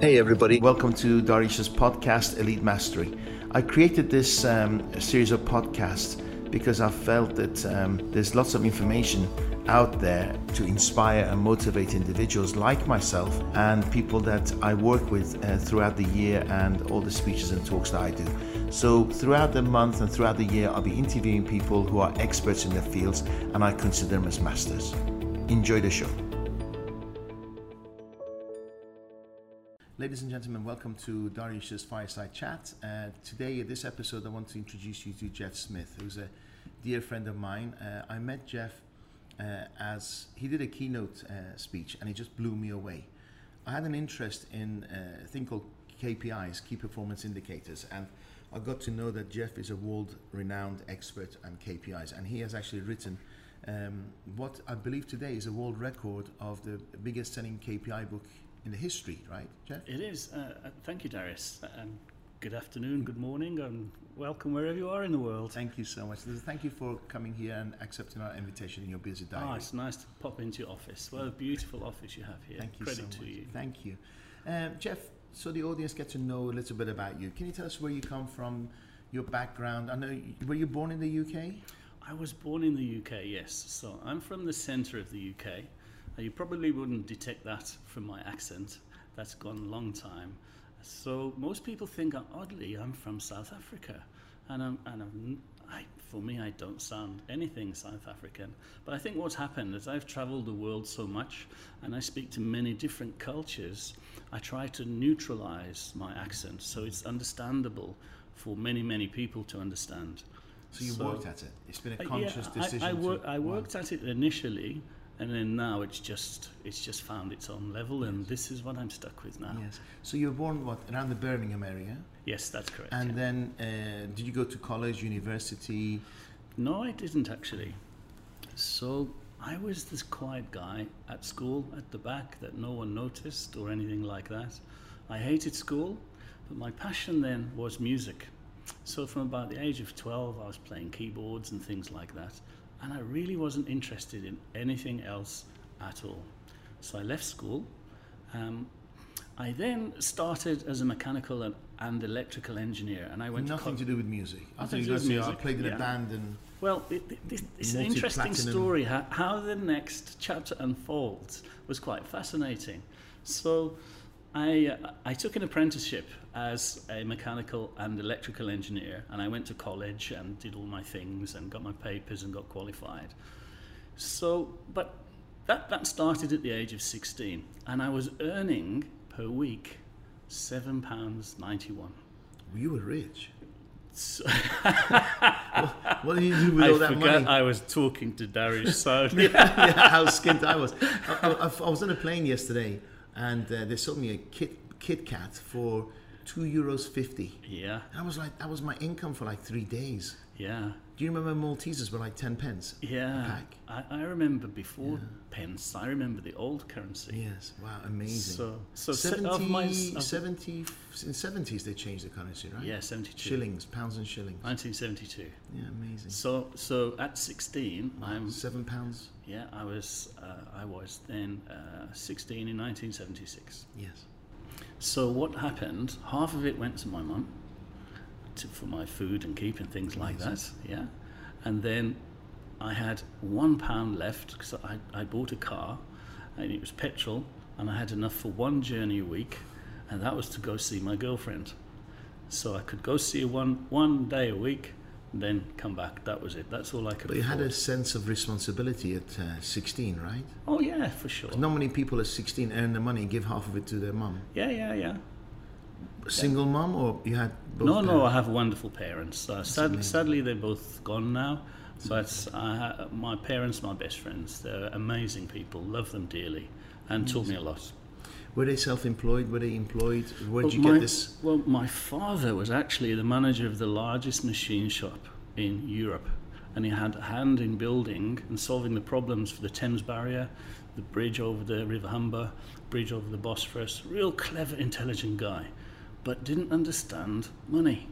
Hey, everybody. Welcome to Darish's podcast, Elite Mastery. I created this um, series of podcasts because I felt that um, there's lots of information out there to inspire and motivate individuals like myself and people that I work with uh, throughout the year and all the speeches and talks that I do. So, throughout the month and throughout the year, I'll be interviewing people who are experts in their fields and I consider them as masters. Enjoy the show. Ladies and gentlemen, welcome to Darish's Fireside Chat. Uh, today, in this episode, I want to introduce you to Jeff Smith, who's a dear friend of mine. Uh, I met Jeff uh, as he did a keynote uh, speech and it just blew me away. I had an interest in uh, a thing called KPIs, Key Performance Indicators, and I got to know that Jeff is a world renowned expert on KPIs, and he has actually written um, what I believe today is a world record of the biggest selling KPI book in the history, right, Jeff? It is. Uh, uh, thank you, Darius. And good afternoon, good morning, and welcome wherever you are in the world. Thank you so much. Thank you for coming here and accepting our invitation in your busy diary. Oh, it's nice to pop into your office. What a beautiful office you have here. Thank you Credit so much. you. Thank you. Um, Jeff, so the audience get to know a little bit about you. Can you tell us where you come from, your background? I know, you- were you born in the UK? I was born in the UK, yes. So I'm from the centre of the UK. Uh, you probably wouldn't detect that from my accent. That's gone a long time. So most people think, oddly, I'm from South Africa. And, I'm, and I'm, I, for me, I don't sound anything South African. But I think what's happened is I've travelled the world so much and I speak to many different cultures. I try to neutralise my accent so it's understandable for many, many people to understand. So you So- worked at it. It's been a uh, conscious yeah, decision. I, I, wor- I worked at it initially, and then now it's just it's just found its own level, and this is what I'm stuck with now. Yes. So you were born what around the Birmingham area, Yes, that's correct. and yeah. then uh, did you go to college, university? no, I didn't actually. So I was this quiet guy at school at the back that no one noticed or anything like that. I hated school, but my passion then was music. So from about the age of 12, I was playing keyboards and things like that. And I really wasn't interested in anything else at all. So I left school. Um, I then started as a mechanical and, and electrical engineer, and I went Nothing to to do with music. I Nothing thought you to do with say I played in a band and well, it, it, it- it's an interesting story. How, how the next chapter unfolds was quite fascinating. So, I, uh, I took an apprenticeship as a mechanical and electrical engineer, and I went to college and did all my things and got my papers and got qualified. So, but that, that started at the age of 16, and I was earning per week £7.91. you were rich. So, What did you do with I all that money? I was talking to Darius so yeah, how skint I was. I, I, I was on a plane yesterday, and uh, they sold me a Kit Kit Kat for two euros fifty. Yeah, And I was like, that was my income for like three days. yeah, Do you remember Maltesers were like ten pence? yeah. pack? I, I remember before pence. I remember the old currency. Yes, wow, amazing. So, so se- 70, of my of, 70 in seventies they changed the currency, right? yeah, seventy-two, Shillings, pounds and shillings. nineteen seventy-two. Yeah, amazing. So, so at sixteen, I'm Seven pounds. Yeah, I was uh, I was then uh, sixteen in nineteen seventy-six. Yes. So what happened? Half of it went to my mum to, for my food and keep and things like that. Yeah, and then I had one pound left because I, I bought a car, and it was petrol, and I had enough for one journey a week, and that was to go see my girlfriend. So I could go see her one one day a week, then come back. That was it. That's all I could. But you had a sense of responsibility at uh, 16, right? Oh yeah, for sure. Not many people at 16 earn the money and give half of it to their mum. Yeah, yeah, yeah. Single mum, or you had both? No, no, I have wonderful parents. Uh, sad, sadly, they're both gone now. But I ha- my parents, my best friends, they're amazing people. Love them dearly, and taught me a lot. Were they self-employed? Were they employed? Where did you my, get this? Well, my father was actually the manager of the largest machine shop in Europe, and he had a hand in building and solving the problems for the Thames Barrier, the bridge over the River Humber, bridge over the Bosphorus. Real clever, intelligent guy, but didn't understand money.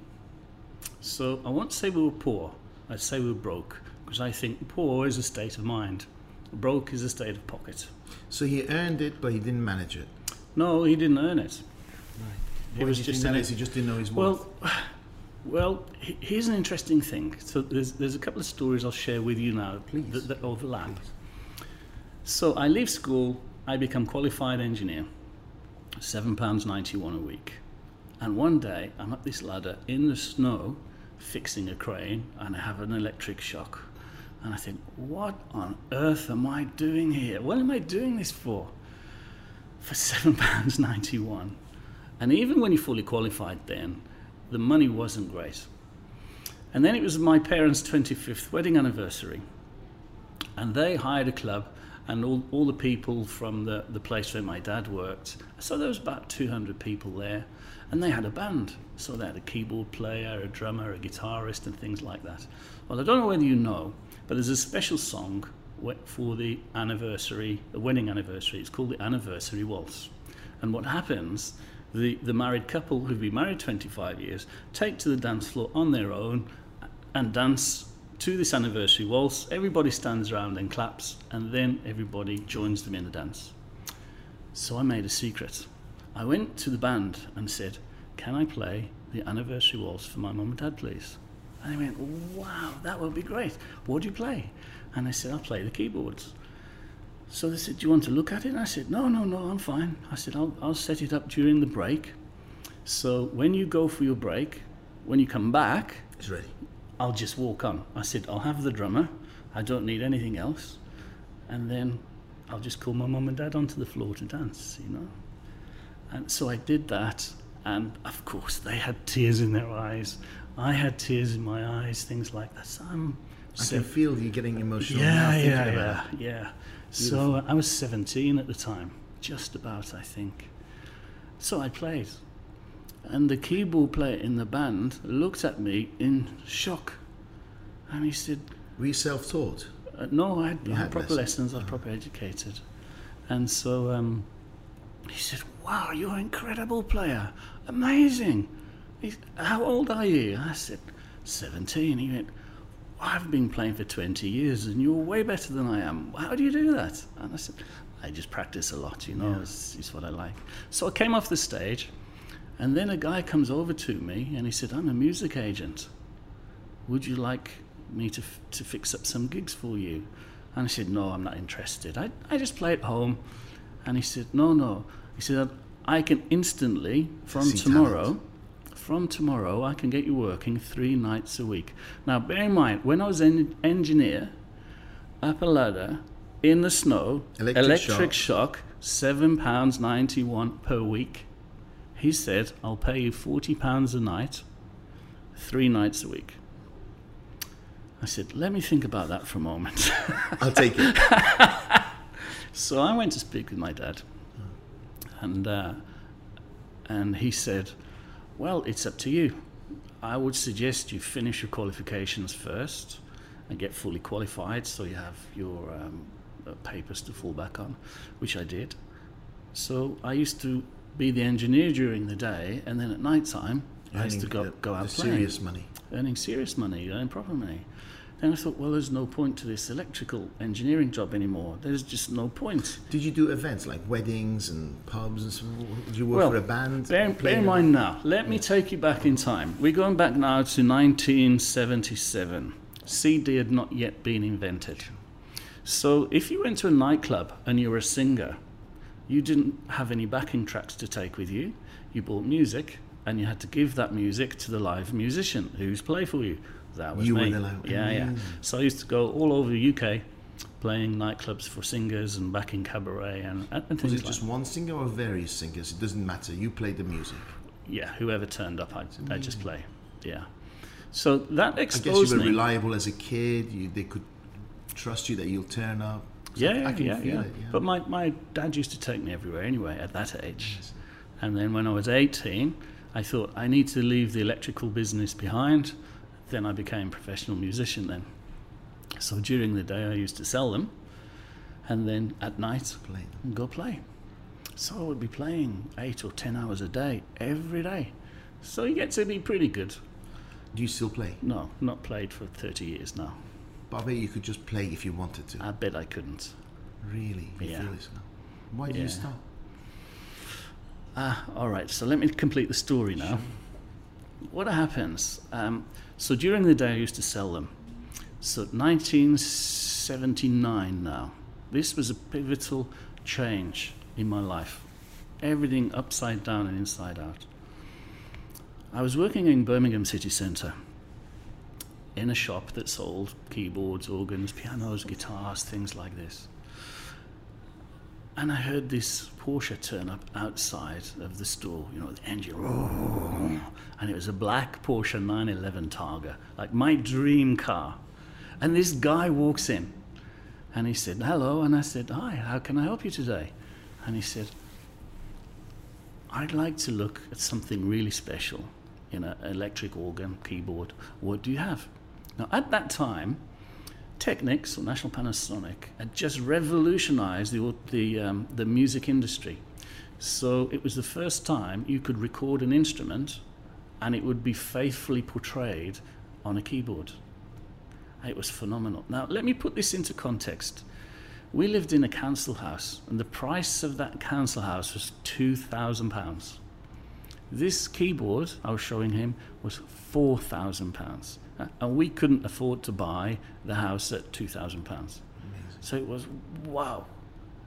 So I won't say we were poor. I'd say we were broke because I think poor is a state of mind. Broke is a state of pocket. So he earned it, but he didn't manage it. No, he didn't earn it. He Why was just think it. He just didn't know his worth. Well, well, here's an interesting thing. So there's there's a couple of stories I'll share with you now Please. that, that overlap. Please. So I leave school, I become qualified engineer, seven pounds ninety one a week, and one day I'm up this ladder in the snow, fixing a crane, and I have an electric shock, and I think, what on earth am I doing here? What am I doing this for? For seven pounds ninety one, and even when you're fully qualified, then the money wasn't great. And then it was my parents' 25th wedding anniversary. And they hired a club and all, all the people from the, the place where my dad worked. So there was about 200 people there. And they had a band. So they had a keyboard player a drummer a guitarist and things like that. Well i don't know whether you know but there's a special song for the anniversary the wedding anniversary it's called the anniversary waltz and what happens the, the married couple who've been married 25 years take to the dance floor on their own and dance to this anniversary waltz. Everybody stands around and claps, and then everybody joins them in the dance. So I made a secret. I went to the band and said, Can I play the anniversary waltz for my mum and dad, please? And they went, Wow, that would be great. What do you play? And I said, I'll play the keyboards. So they said, Do you want to look at it? And I said, No, no, no, I'm fine. I said, I'll, I'll set it up during the break. So when you go for your break, when you come back, it's ready. I'll just walk on. I said, I'll have the drummer. I don't need anything else. And then I'll just call my mum and dad onto the floor to dance, you know. And so I did that. And of course, they had tears in their eyes. I had tears in my eyes, things like that. So I'm I can feel you getting emotional now yeah, thinking yeah, yeah, yeah. So I was 17 at the time, just about, I think. So I played. And the keyboard player in the band looked at me in shock. And he said, Were you self-taught? uh, No, I had, I had proper lessons. lessons, I was proper educated. And so um, he said, Wow, you're an incredible player. Amazing. He, How old are you? I said, 17. He went, I've been playing for 20 years and you're way better than I am. How do you do that? And I said, I just practice a lot, you know, Yeah. it's, it's what I like. So I came off the stage and then a guy comes over to me and he said, I'm a music agent. Would you like me to, f- to fix up some gigs for you? And I said, No, I'm not interested. I, I just play at home. And he said, No, no. He said, I can instantly, from See tomorrow, talent. From tomorrow, I can get you working three nights a week. Now, bear in mind, when I was an engineer, up a ladder, in the snow, Electric shock, seven pounds ninety-one per week. He said, "I'll pay you forty pounds a night, three nights a week." I said, "Let me think about that for a moment." I'll take it. So I went to speak with my dad, and uh, and he said, "Well, it's up to you. I would suggest you finish your qualifications first and get fully qualified, so you have your um, uh, papers to fall back on," which I did. So I used to be the engineer during the day, and then at night time I used to go the, go out the playing serious money. earning serious money, earning proper money. Then I thought, well, there's no point to this electrical engineering job anymore. There's just no point. Did you do events like weddings and pubs and so? Did you work Well, for a band? Bear, bear in in- mind now, let me take you back in time. We're going back now to 1977. CD had not yet been invented. So if you went to a nightclub and you were a singer, you didn't have any backing tracks to take with you. You bought music and you had to give that music to the live musician who's play for you. That was You were me. the live- yeah, yeah. So I used to go all over the UK playing nightclubs for singers and backing cabaret and, and Was it like just one singer or various singers? It doesn't matter. You played the music. yeah, whoever turned up, I I just play. Yeah. So that exposed I guess you were me. reliable as a kid. You, they could trust you that you'll turn up. So yeah, I can yeah, feel yeah. it. Yeah. But my, my dad used to take me everywhere anyway at that age. And then when I was 18, I thought I need to leave the electrical business behind. Then I became a professional musician then. So during the day I used to sell them and then at night Played. go play. So I would be playing eight or ten hours a day every day. So you get to be pretty good. Do you still play? No, not played for 30 years now. But I bet you could just play if you wanted to. I bet I couldn't. really? You Yeah. feel this now? Why did Yeah. you stop? Ah, all right. So let me complete the story now. What happens? Um, so during the day, I used to sell them. So 1979 now. This was a pivotal change in my life. Everything upside down and inside out. I was working in Birmingham city centre in a shop that sold keyboards, organs, pianos, guitars, things like this. And I heard this Porsche turn up outside of the store, you know, the engine, and it was a black Porsche 911 Targa, like my dream car. And this guy walks in, and he said, Hello. And I said, Hi, how can I help you today? And he said, I'd like to look at something really special you know, electric organ, keyboard. What do you have? Now, at that time, Technics, or National Panasonic, had just revolutionized the, the, um, the music industry. So it was the first time you could record an instrument and it would be faithfully portrayed on a keyboard. It was phenomenal. Now, let me put this into context. We lived in a council house, and the price of that council house was £2,000. This keyboard I was showing him was £4,000. And we couldn't afford to buy the house at £2,000. So it was, wow.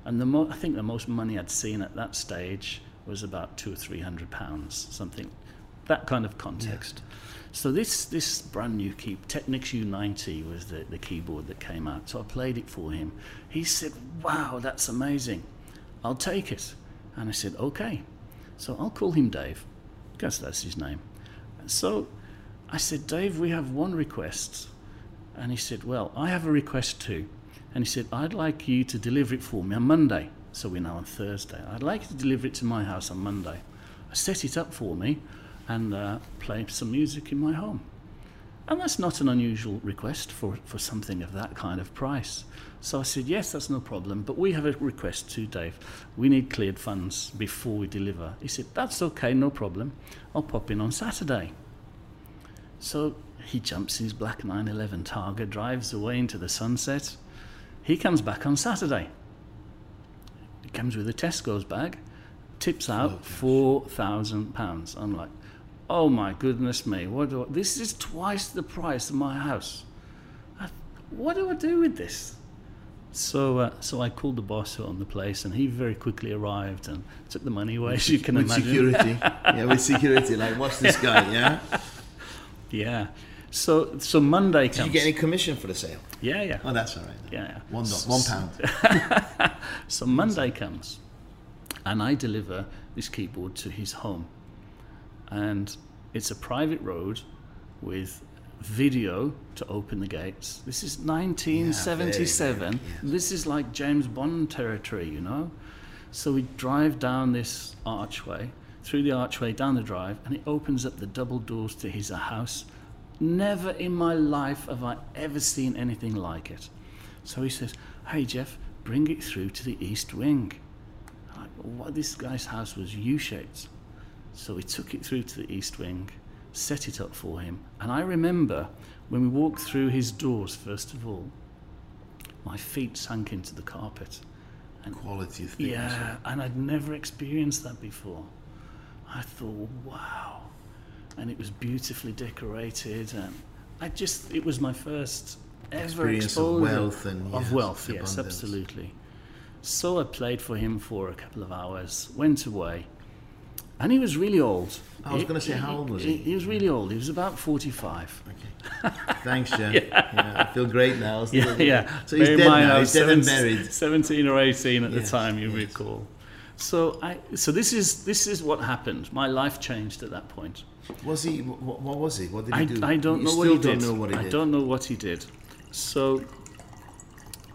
And the mo- I think the most money I'd seen at that stage was about two or three hundred pounds, something, that kind of context. Yeah. So this this brand new key Technics U90 was the, the keyboard that came out. So I played it for him. He said, "Wow, that's amazing. I'll take it." And I said, "Okay." So I'll call him Dave. Guess that's his name. So I said, "Dave, we have one request." And he said, "Well, I have a request too." And he said, "I'd like you to deliver it for me on Monday." So we're now on Thursday. I'd like you to deliver it to my house on Monday. I set it up for me and uh, play some music in my home. And that's not an unusual request for, for something of that kind of price. So I said, Yes, that's no problem, but we have a request too, Dave. We need cleared funds before we deliver. He said, That's okay, no problem. I'll pop in on Saturday. So he jumps his black 911 Targa, drives away into the sunset. He comes back on Saturday. He comes with a Tesco's bag, tips out oh, £4,000. I'm like, oh my goodness me, what do I, this is twice the price of my house. I, what do I do with this? So, uh, so I called the boss on the place, and he very quickly arrived and took the money away, as you can with imagine. security, yeah, with security. Like, what's this guy? Yeah, yeah. So, so Monday comes. Did you get any commission for the sale? Yeah, yeah. Oh, that's all right. Yeah, yeah. One, one pound. so Monday comes, and I deliver this keyboard to his home and it's a private road with video to open the gates. This is 1977. Yeah, very, very, yes. This is like James Bond territory, you know? So we drive down this archway, through the archway, down the drive, and it opens up the double doors to his house. Never in my life have I ever seen anything like it. So he says, Hey, Jeff, bring it through to the east wing. Like, what, this guy's house was U shaped. So we took it through to the east wing, set it up for him. And I remember when we walked through his doors, first of all, my feet sank into the carpet. And Quality of things. Yeah, and I'd never experienced that before. I thought, wow. And it was beautifully decorated. And I just, it was my first ever Experience exposure of wealth and of yes, wealth. Yes, absolutely. So I played for him for a couple of hours, went away, and he was really old. I was going to say, how old was he? He was really old. He was about 45. Okay. Thanks, Jen. yeah. yeah. I feel great now. Yeah, yeah. So he's dead now. He's dead and buried. 17 or 18 at Yes, the time, you yes. recall. So, I, so this is this is what happened. My life changed at that point. Was he? What, what was he? What did he I, do? I don't you know still what he don't did. know what he I did. don't know what he did. So,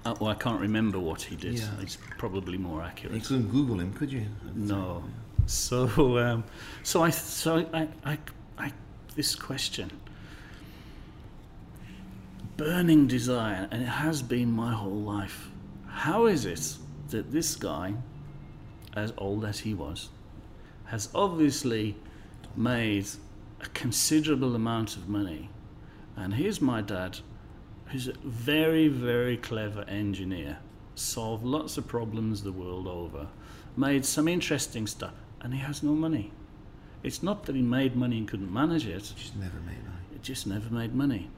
uh, well, I can't remember what he did. Yeah. It's probably more accurate. You couldn't Google him, could you? No. So, um, so I, so I, I, I, this question, burning desire, and it has been my whole life. How is it that this guy, as old as he was, has obviously made a considerable amount of money, and here's my dad, who's a very, very clever engineer, solved lots of problems the world over, made some interesting stuff and he has no money. It's not that he made money and couldn't manage it, Just never made money. it just never made money.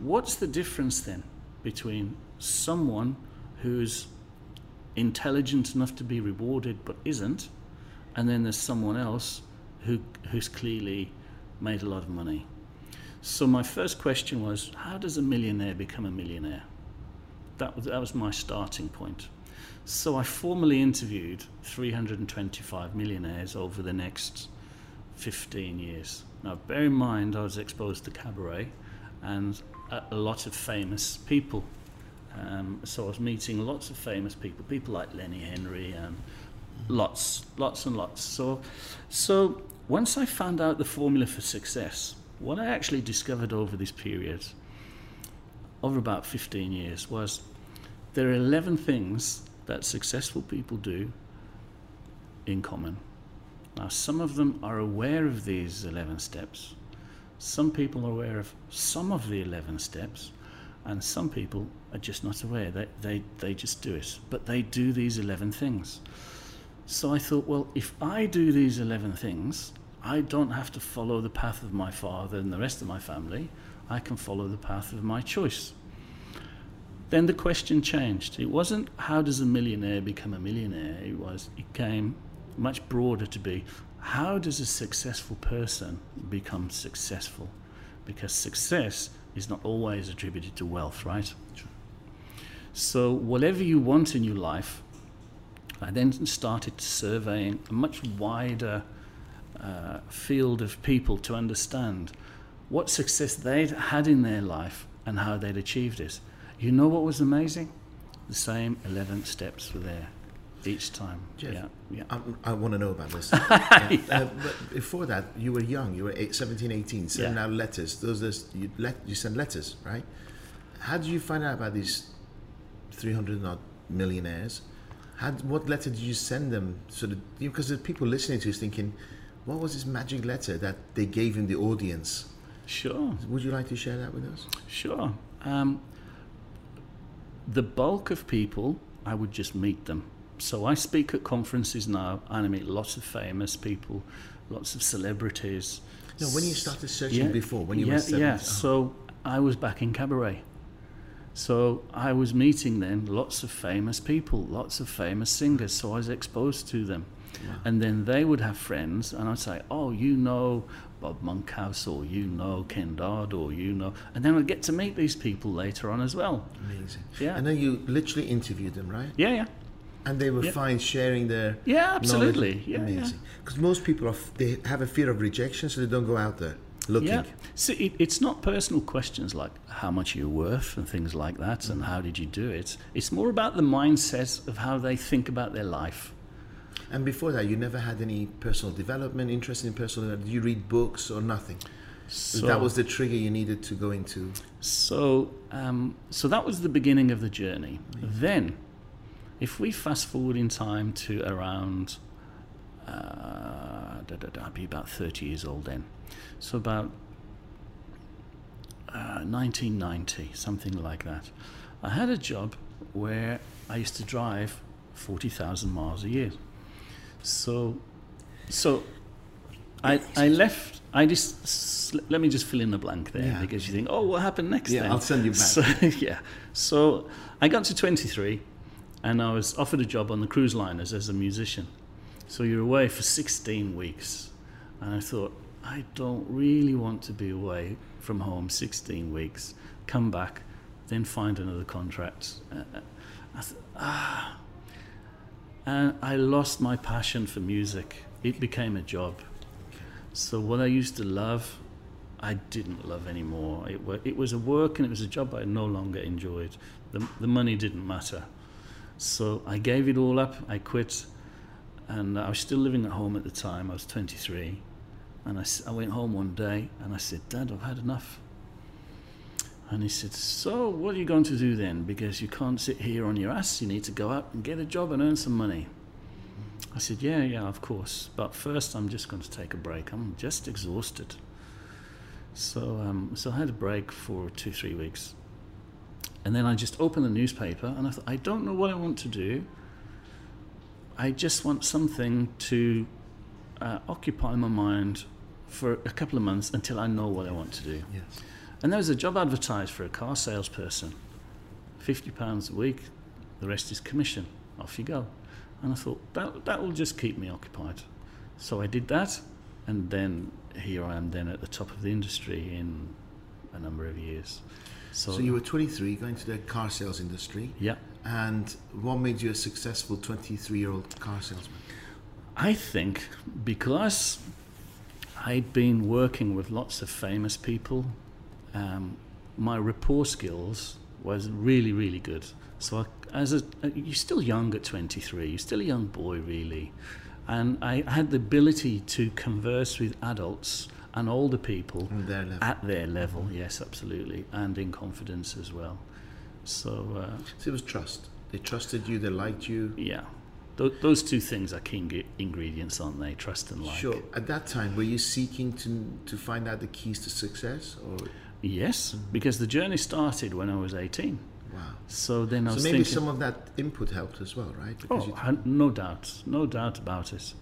What's the difference then between someone who's intelligent enough to be rewarded but isn't, and then there's someone else who, who's clearly made a lot of money? So my first question was, how does a millionaire become a millionaire? That was, that was my starting point. So I formally interviewed 325 millionaires over the next 15 years. Now, bear in mind, I was exposed to cabaret and a, a lot of famous people. Um, so I was meeting lots of famous people, people like Lenny Henry, and lots, lots and lots. So, so once I found out the formula for success, what I actually discovered over this period, over about 15 years, was there are 11 things that successful people do in common. Now, some of them are aware of these 11 steps. Some people are aware of some of the 11 steps, and some people are just not aware. They, they, they just do it. But they do these 11 things. So I thought, well, if I do these 11 things, I don't have to follow the path of my father and the rest of my family. I can follow the path of my choice. Then the question changed. It wasn't how does a millionaire become a millionaire? It was it came much broader to be how does a successful person become successful? Because success is not always attributed to wealth, right? Sure. So whatever you want in your life, I then started surveying a much wider uh, field of people to understand what success they'd had in their life and how they'd achieved it. You know what was amazing? The same 11 steps were there each time. Jeff, yeah, yeah. I, I want to know about this. Yeah. Uh, but before that, you were young. You were eight, 17, 18. Sending Yeah. out letters. Those, those you, let, you send letters, right? How did you find out about these 300 odd millionaires? How, what letter did you send them? So that because the people listening to us thinking, what was this magic letter that they gave in the audience? Sure. Would you like to share that with us? Sure. Um, the bulk of people, I would just meet them. So I speak at conferences now, and I meet lots of famous people, lots of celebrities. No, when you started searching before, when you yeah, were 17. Yeah, oh, so I was back in cabaret. So I was meeting then lots of famous people, lots of famous singers. So I was exposed to them. wow. And then they would have friends, and I'd say, "Oh, you know Bob Monkhouse, or you know Ken Dodd, or you know," and then I'd get to meet these people later on as well. Amazing. Yeah. And then you literally interviewed them, right? Yeah, yeah, And they were Yeah. fine sharing their yeah, absolutely. Yeah, yeah. Amazing. Because most people are, f- they have a fear of rejection, so they don't go out there looking. Yeah. See, it, it's not personal questions like how much you're worth and things like that, and how did you do it. It's more about the mindset of how they think about their life. And before that, you never had any personal development, interest in personal. Did you read books or nothing? So that was the trigger you needed to go into. So, um, so that was the beginning of the journey. Then, if we fast forward in time to around, uh, da, da, da, I'd be about 30 years old then. So, about uh, 1990, something like that. I had a job where I used to drive 40,000 miles a year. So, so I, I left. I just let me just fill in the blank there Yeah. because you think, oh, what happened next? Yeah, then? I'll send you back. So, yeah. So I got to 23, and I was offered a job on the cruise liners as a musician. So you're away for 16 weeks, and I thought, I don't really want to be away from home 16 weeks. Come back, then find another contract. Uh, I th- ah. And I lost my passion for music. It became a job. So what I used to love, I didn't love anymore. It, wa- it was a work and it was a job I no longer enjoyed. The, the money didn't matter. So I gave it all up. I quit. And I was still living at home at the time. I was 23. And I, I went home one day and I said, Dad, I've had enough. And he said, So, what are you going to do then? Because you can't sit here on your ass. You need to go out and get a job and earn some money. I said, Yeah, yeah, of course. But first, I'm just going to take a break. I'm just exhausted. So, um, so I had a break for two, three weeks. And then I just opened the newspaper and I thought, I don't know what I want to do. I just want something to uh, occupy my mind for a couple of months until I know what I want to do. Yes. And there was a job advertised for a car salesperson, fifty pounds a week. The rest is commission. Off you go. And I thought that that will just keep me occupied. So I did that, and then here I am then at the top of the industry in a number of years. So, So you were 23, going to the car sales industry, yeah, and what made you a successful 23-year-old car salesman? I think because I'd been working with lots of famous people, um, my rapport skills was really, really good. So I, as a, you're still young at 23, you're still a young boy, really, and I had the ability to converse with adults and older people their at their level. Yes, absolutely, and in confidence as well. So uh, So it was trust. They trusted you, they liked you. yeah, Th- those two things are key ingredients, aren't they? Trust and like. Sure. At that time, were you seeking to to find out the keys to success, or Yes, because the journey started when I was 18. wow? So then I So was maybe thinking, some of that input helped as well, right? Because oh, no doubt, no doubt about it.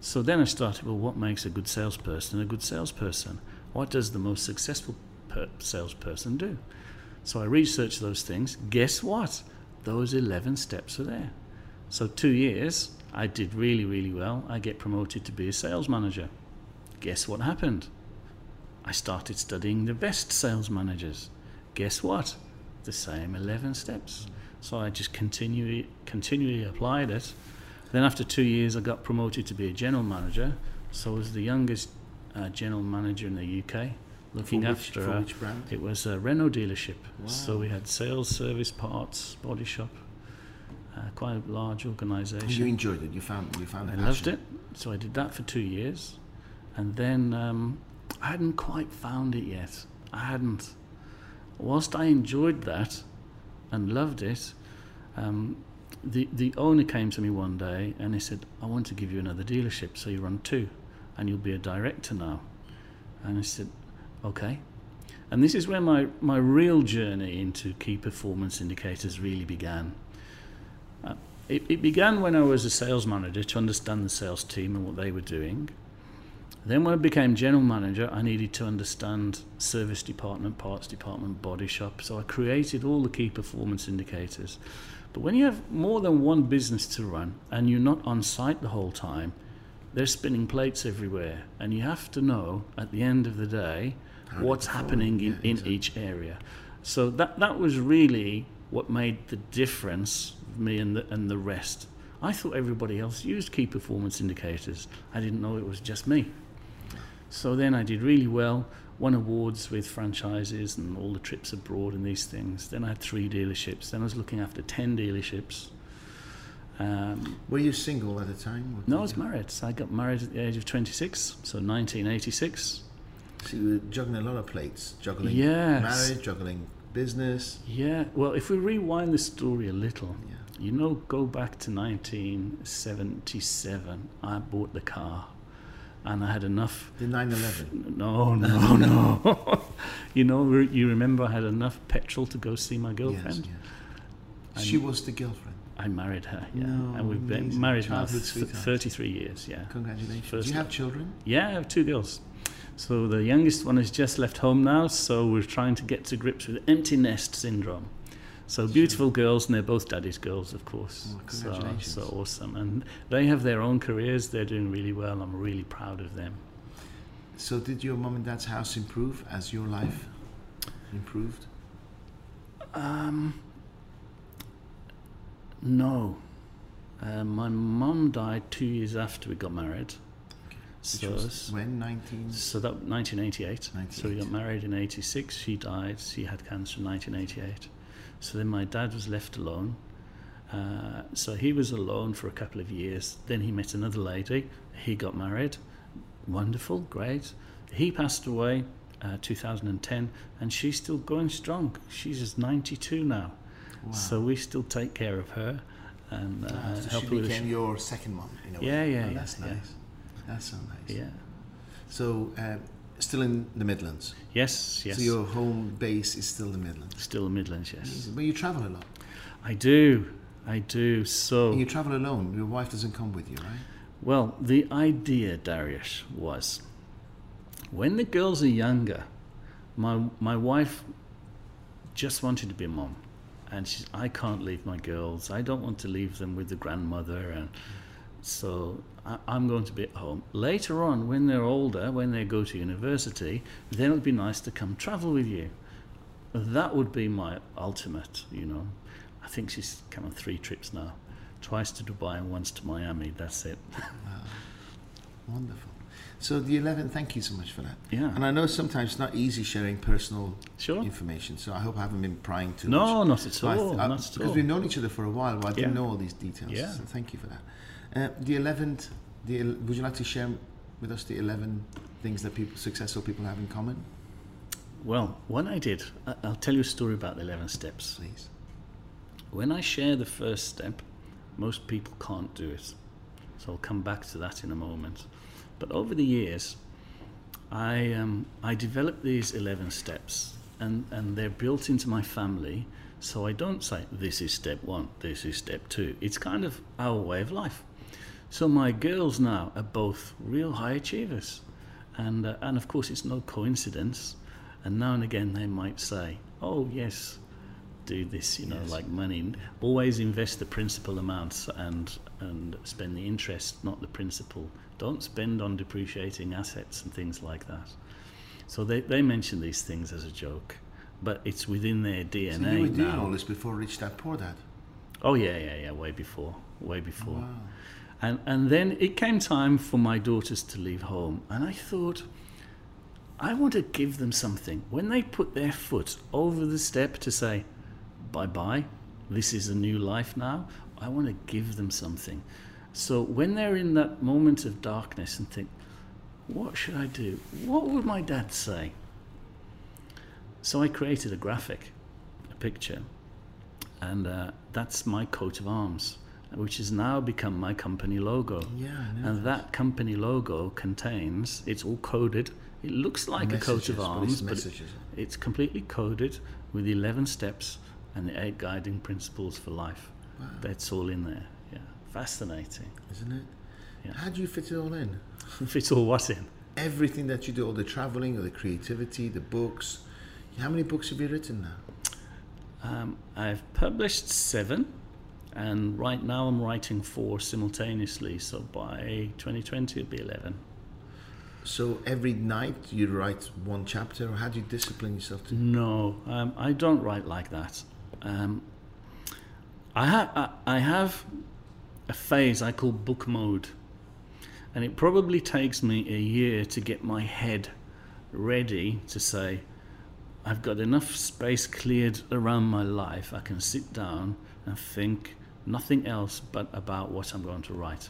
So then I started, well, what makes a good salesperson a good salesperson? What does the most successful per- salesperson do? So I researched those things. Guess what? Those 11 steps are there. So two years, I did really, really well. I get promoted to be a sales manager. Guess what happened? I started studying the best sales managers. Guess what? The same 11 steps. So I just continually, continually applied it. Then after two years, I got promoted to be a general manager. So I was the youngest uh, general manager in the UK, looking for which, after for a, which brand? it was a Renault dealership. So we had sales, service, parts, body shop, uh, quite a large organisation. You enjoyed it. You found you found. I the loved it. So I did that for two years. And then um, I hadn't quite found it yet. I hadn't. Whilst I enjoyed that and loved it, um, the, the owner came to me one day and he said, I want to give you another dealership. So you run two and you'll be a director now. And I said, okay. And this is where my, my real journey into key performance indicators really began. Uh, it, it began when I was a sales manager to understand the sales team and what they were doing. Then, when I became general manager, I needed to understand service department, parts department, body shop. So I created all the key performance indicators. But when you have more than one business to run and you're not on site the whole time, there's spinning plates everywhere, and you have to know at the end of the day what's happening in, in each area. So that that was really what made the difference me and the and the rest. I thought everybody else used key performance indicators. I didn't know it was just me. So then I did really well, won awards with franchises and all the trips abroad and these things. Then I had three dealerships. Then I was looking after ten dealerships. Um, Were you single at the time? no, I was married. So I got married at the age of 26, so 1986. So you were juggling a lot of plates, juggling Yes. marriage, juggling business. Yeah, well, if we rewind the story a little, Yeah. you know, go back to 1977, I bought the car and I had enough. The 9/11. No, no, no. you know, re- you remember I had enough petrol to go see my girlfriend? yes. She was the girlfriend. I married her, yeah. No, and we've been married now th- 33 years, yeah. Congratulations. First Do you have children? Yeah, I have two girls. So the youngest one has just left home now, so we're trying to get to grips with empty nest syndrome. So beautiful girls, and they're both daddy's girls, of course. Oh, so, congratulations. so awesome, and they have their own careers. They're doing really well. I'm really proud of them. So did your mom and dad's house improve as your life improved? Um, no, uh, my mum died two years after we got married. So, was when 19? so that 1988. So we got married in 86. She died. She had cancer in 1988. So then my dad was left alone. Uh, so he was alone for a couple of years. Then he met another lady. He got married. Wonderful, great. He passed away uh, 2010, and she's still going strong. She's just 92 now. Wow. So we still take care of her and uh, Ah, so help she her with became your second mom in a way. Yeah, yeah, Oh, yeah, That's yeah. nice. That's so nice. yeah. So uh, still in the Midlands. Yes, yes. So your home base is still the Midlands. Still the Midlands, yes. Amazing. But you travel a lot. I do. I do. So And you travel alone. Your wife doesn't come with you, right? Well, the idea, Darius, was when the girls are younger, my my wife just wanted to be a mom, and she's I can't leave my girls. I don't want to leave them with the grandmother, and so I, I'm going to be at home. Later on, when they're older, when they go to university, then it'd be nice to come travel with you. That would be my ultimate, you know. I think she's come on three trips now, twice to Dubai and once to Miami. That's it. Wonderful. So the 11, thank you so much for that. Yeah. And I know sometimes it's not easy sharing personal Sure. information, so I hope I haven't been prying too much. No, not at th- all. Because all. we've known each other for a while, but I didn't know all these details. Yeah. So thank you for that. Uh, the 11th, the, would you like to share with us the 11 things that people, successful people have in common, Well, what I did, I'll tell you a story about the 11 steps. please? When I share the first step, most people can't do it. So I'll come back to that in a moment. But over the years, I, um, I developed these 11 steps, and, and they're built into my family. So I don't say, this is step one, this is step two. It's kind of our way of life. So my girls now are both real high achievers. And, uh, and of course, it's no coincidence. And now and again, they might say, oh, yes, do this, you know, Yes. like money. Always invest the principal amounts and and spend the interest, not the principal. Don't spend on depreciating assets and things like that. So they, they mention these things as a joke, but it's within their DNA so you were doing all this before Rich Dad Poor Dad. Oh yeah, yeah, yeah, way before, way before. Wow. And and then it came time for my daughters to leave home, and I thought, I want to give them something. When they put their foot over the step to say, bye bye, this is a new life now, I want to give them something. So when they're in that moment of darkness and think, what should I do? What would my dad say? So I created a graphic, a picture, and uh, that's my coat of arms, which has now become my company logo. Yeah, And that company logo contains, it's all coded. It looks like a coat of Messages, but arms, it's but it- it's completely coded with 11 steps and the eight guiding principles for life. Wow. That's all in there. Yeah, fascinating. Isn't it? Yeah. How do you fit it all in? fit all what in? Everything that you do, all the traveling, all the creativity, the books. How many books have you written now? Um, I've published seven, and right now I'm writing four simultaneously. So by 2020 it'll be 11. So every night you write one chapter, or how do you discipline yourself to? No, um, I don't write like that. Um, I, ha- I, I have a phase I call book mode, and it probably takes me a year to get my head ready to say, I've got enough space cleared around my life. I can sit down and think nothing else but about what I'm going to write.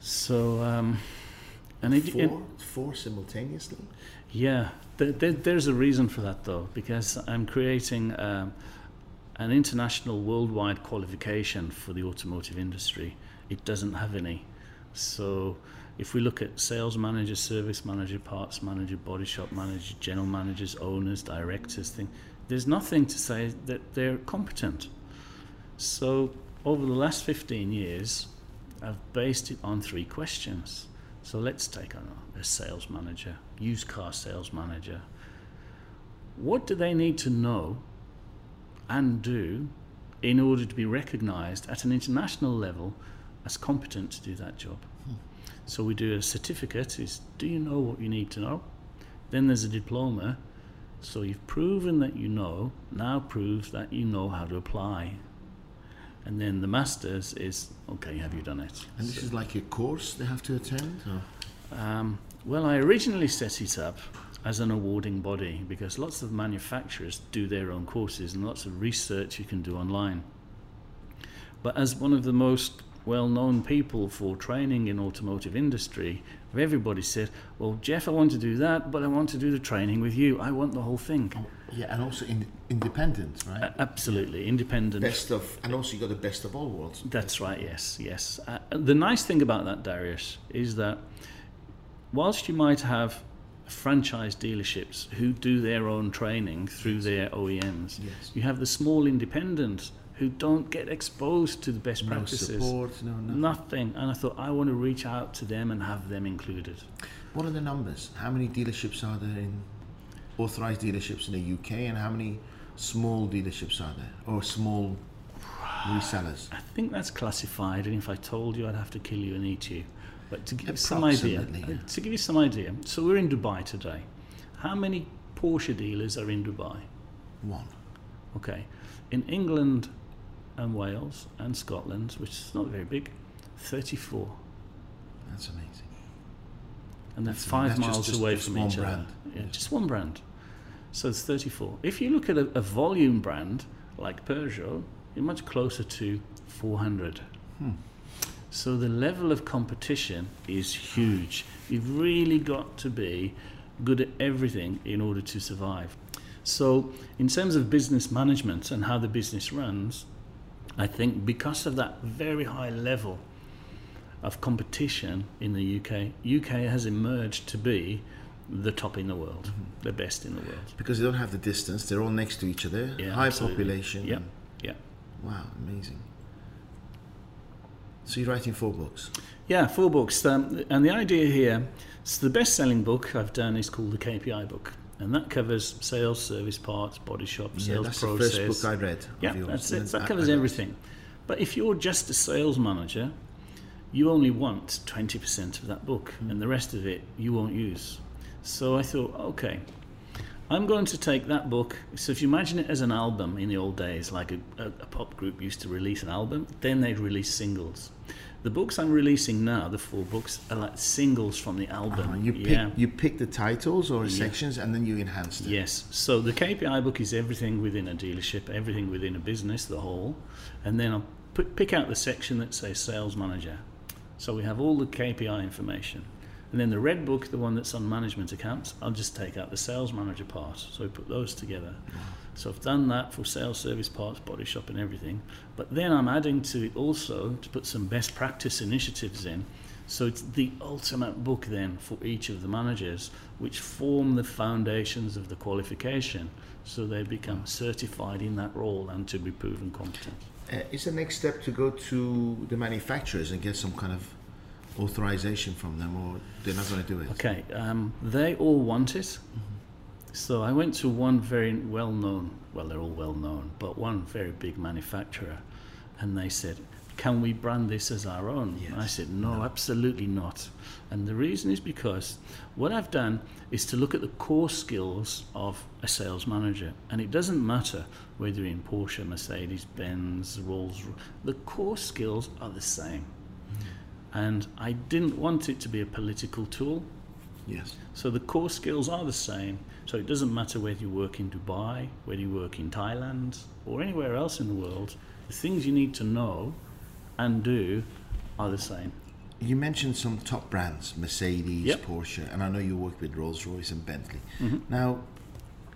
So, um, and it, Four, it, four simultaneously. yeah, there, there, there's a reason for that though, because I'm creating um, an international worldwide qualification for the automotive industry. It doesn't have any. So if we look at sales manager, service manager, parts manager, body shop manager, general managers, owners, directors, thing, there's nothing to say that they're competent. So over the last 15 years, I've based it on three questions. So let's take on a sales manager, used car sales manager. What do they need to know and do in order to be recognized at an international level as competent to do that job? Hmm. So we do a certificate is do you know what you need to know? Then there's a diploma. So you've proven that you know, now prove that you know how to apply. And then the masters is okay, have you done it? And this So- is like a course they have to attend? Um, well, I originally set it up as an awarding body because lots of manufacturers do their own courses and lots of research you can do online. But as one of the most well-known people for training in automotive industry, everybody said, "Well, Jeff, I want to do that, but I want to do the training with you. I want the whole thing." Yeah, and also in, independent, right? A- absolutely independent. best of, and also you got the best of all worlds. That's right, yes, yes. Uh, the nice thing about that, Darius, is that whilst you might have franchise dealerships who do their own training through their OEMs, Yes. you have the small independents who don't get exposed to the best No practices. support, no, no. Nothing. And I thought I want to reach out to them and have them included. What are the numbers? How many dealerships are there in authorized dealerships in the UK, and how many small dealerships are there, or small resellers? I think that's classified, and if I told you, I'd have to kill you and eat you. But to give you some idea, yeah. to give you some idea, so we're in Dubai today. How many Porsche dealers are in Dubai? One. Okay, in England and Wales and Scotland, which is not very big, 34, That's amazing. and they're That's- five just- miles just- away just from one each brand. other. Yeah, Yes. just one brand. So it's 34. If you look at a, a volume brand like Peugeot, you're much closer to 400. Hmm. So the level of competition is huge. You've really got to be good at everything in order to survive. So, in terms of business management and how the business runs, I think because of that very high level of competition in the UK, UK has emerged to be the top in the world, Mm-hmm. the best in the world. Because they don't have the distance, they're all next to each other. Yeah, High absolutely. population. Yeah, yep. Wow, amazing. So you're writing four books. Yeah, four books. Um, and the idea here, so the best selling book I've done is called the KPI book. And that covers sales, service parts, body shop, yeah, sales that's process. the first book I read. Yeah, that's it. That covers everything. But if you're just a sales manager, you only want 20% of that book, Hmm. and the rest of it you won't use. So I thought, okay, I'm going to take that book. So if you imagine it as an album in the old days, like a, a, a pop group used to release an album, then they'd release singles. The books I'm releasing now, the four books, are like singles from the album. Ah, you pick yeah. you pick the titles or sections and then you enhance them. Yes. So the KPI book is everything within a dealership, everything within a business, the whole, and then I'll pick out the section that says sales manager. So we have all the KPI information. And then the red book, the one that's on management accounts, I'll just take out the sales manager part. So we put those together. So I've done that for sales, service parts, body shop, and everything. But then I'm adding to it also to put some best practice initiatives in. So it's the ultimate book then for each of the managers, which form the foundations of the qualification, so they become certified in that role and to be proven competent. Uh, is the next step to go to the manufacturers and get some kind of authorization from them, or they're not going to do it? Okay, um, they all want it. So I went to one very well known, well, they're all well known, but one very big manufacturer, and they said, Can we brand this as our own? And I Yes. said, no, absolutely not. And the reason is because what I've done is to look at the core skills of a sales manager. And it doesn't matter whether you're in Porsche, Mercedes, Benz, Rolls, the core skills are the same. And I didn't want it to be a political tool. Yes. So the core skills are the same. So it doesn't matter whether you work in Dubai, whether you work in Thailand, or anywhere else in the world. The things you need to know and do are the same. You mentioned some top brands, Mercedes, Yep. Porsche, and I know you work with Rolls Royce and Bentley. Mm-hmm. Now,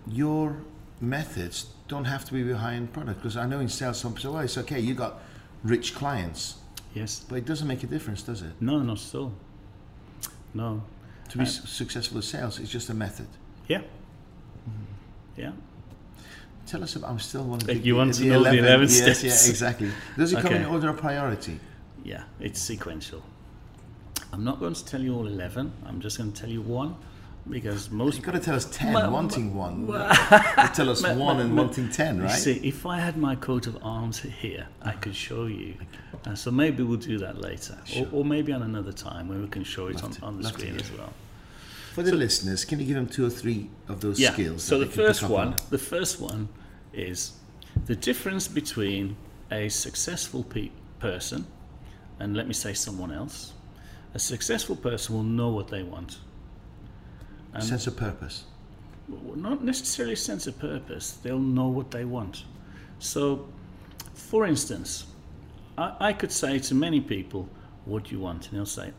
your methods don't have to be end product because I know in sales, some people say, well, it's okay, you got rich clients, Yes. but it doesn't make a difference, does it? No, not all. No. To be uh, s successful in sales, it's just a method. Yeah. Mm-hmm. Yeah. Tell us about. I'm still wanting Like to. you want to know the 11 yes, steps. yeah, exactly. Does it come in order of priority? Yeah, it's sequential. I'm not going to tell you all 11. I'm just going to tell you one because most You've got to tell us ten, Well, wanting one. You tell us one and wanting ten, right? see, if I had my coat of arms here, I could show you. Uh, so maybe we'll do that later, Sure. or, or maybe on another time where we can show it Love on, to- on the screen as well. For the listeners, can you give them two or three of those Yeah. skills? So the they can pick first one, on? the first one is the difference between a successful pe- person and let me say someone else. A successful person will know what they want. And sense of purpose. not necessarily a sense of purpose, they'll know what they want. So, for instance, I, I could say to many people, What do you want? And they'll say,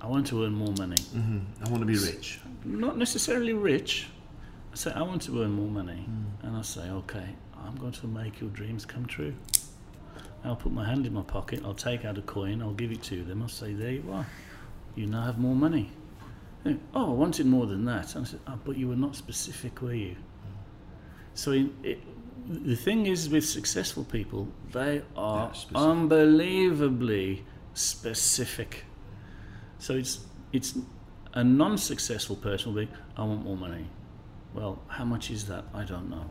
I want to earn more money. hmm I want to be rich. Not necessarily rich. I say, I want to earn more money. And I say, Okay, I'm going to make your dreams come true. I'll put my hand in my pocket, I'll take out a coin, I'll give it to them, I'll say, There you are. You now have more money. They Oh, I wanted more than that. And I said, oh, But you were not specific, were you? Mm. So in, it, the thing is with successful people, they are specific. unbelievably specific. So it's it's a non-successful person will be, I want more money. Well, how much is that? I don't know.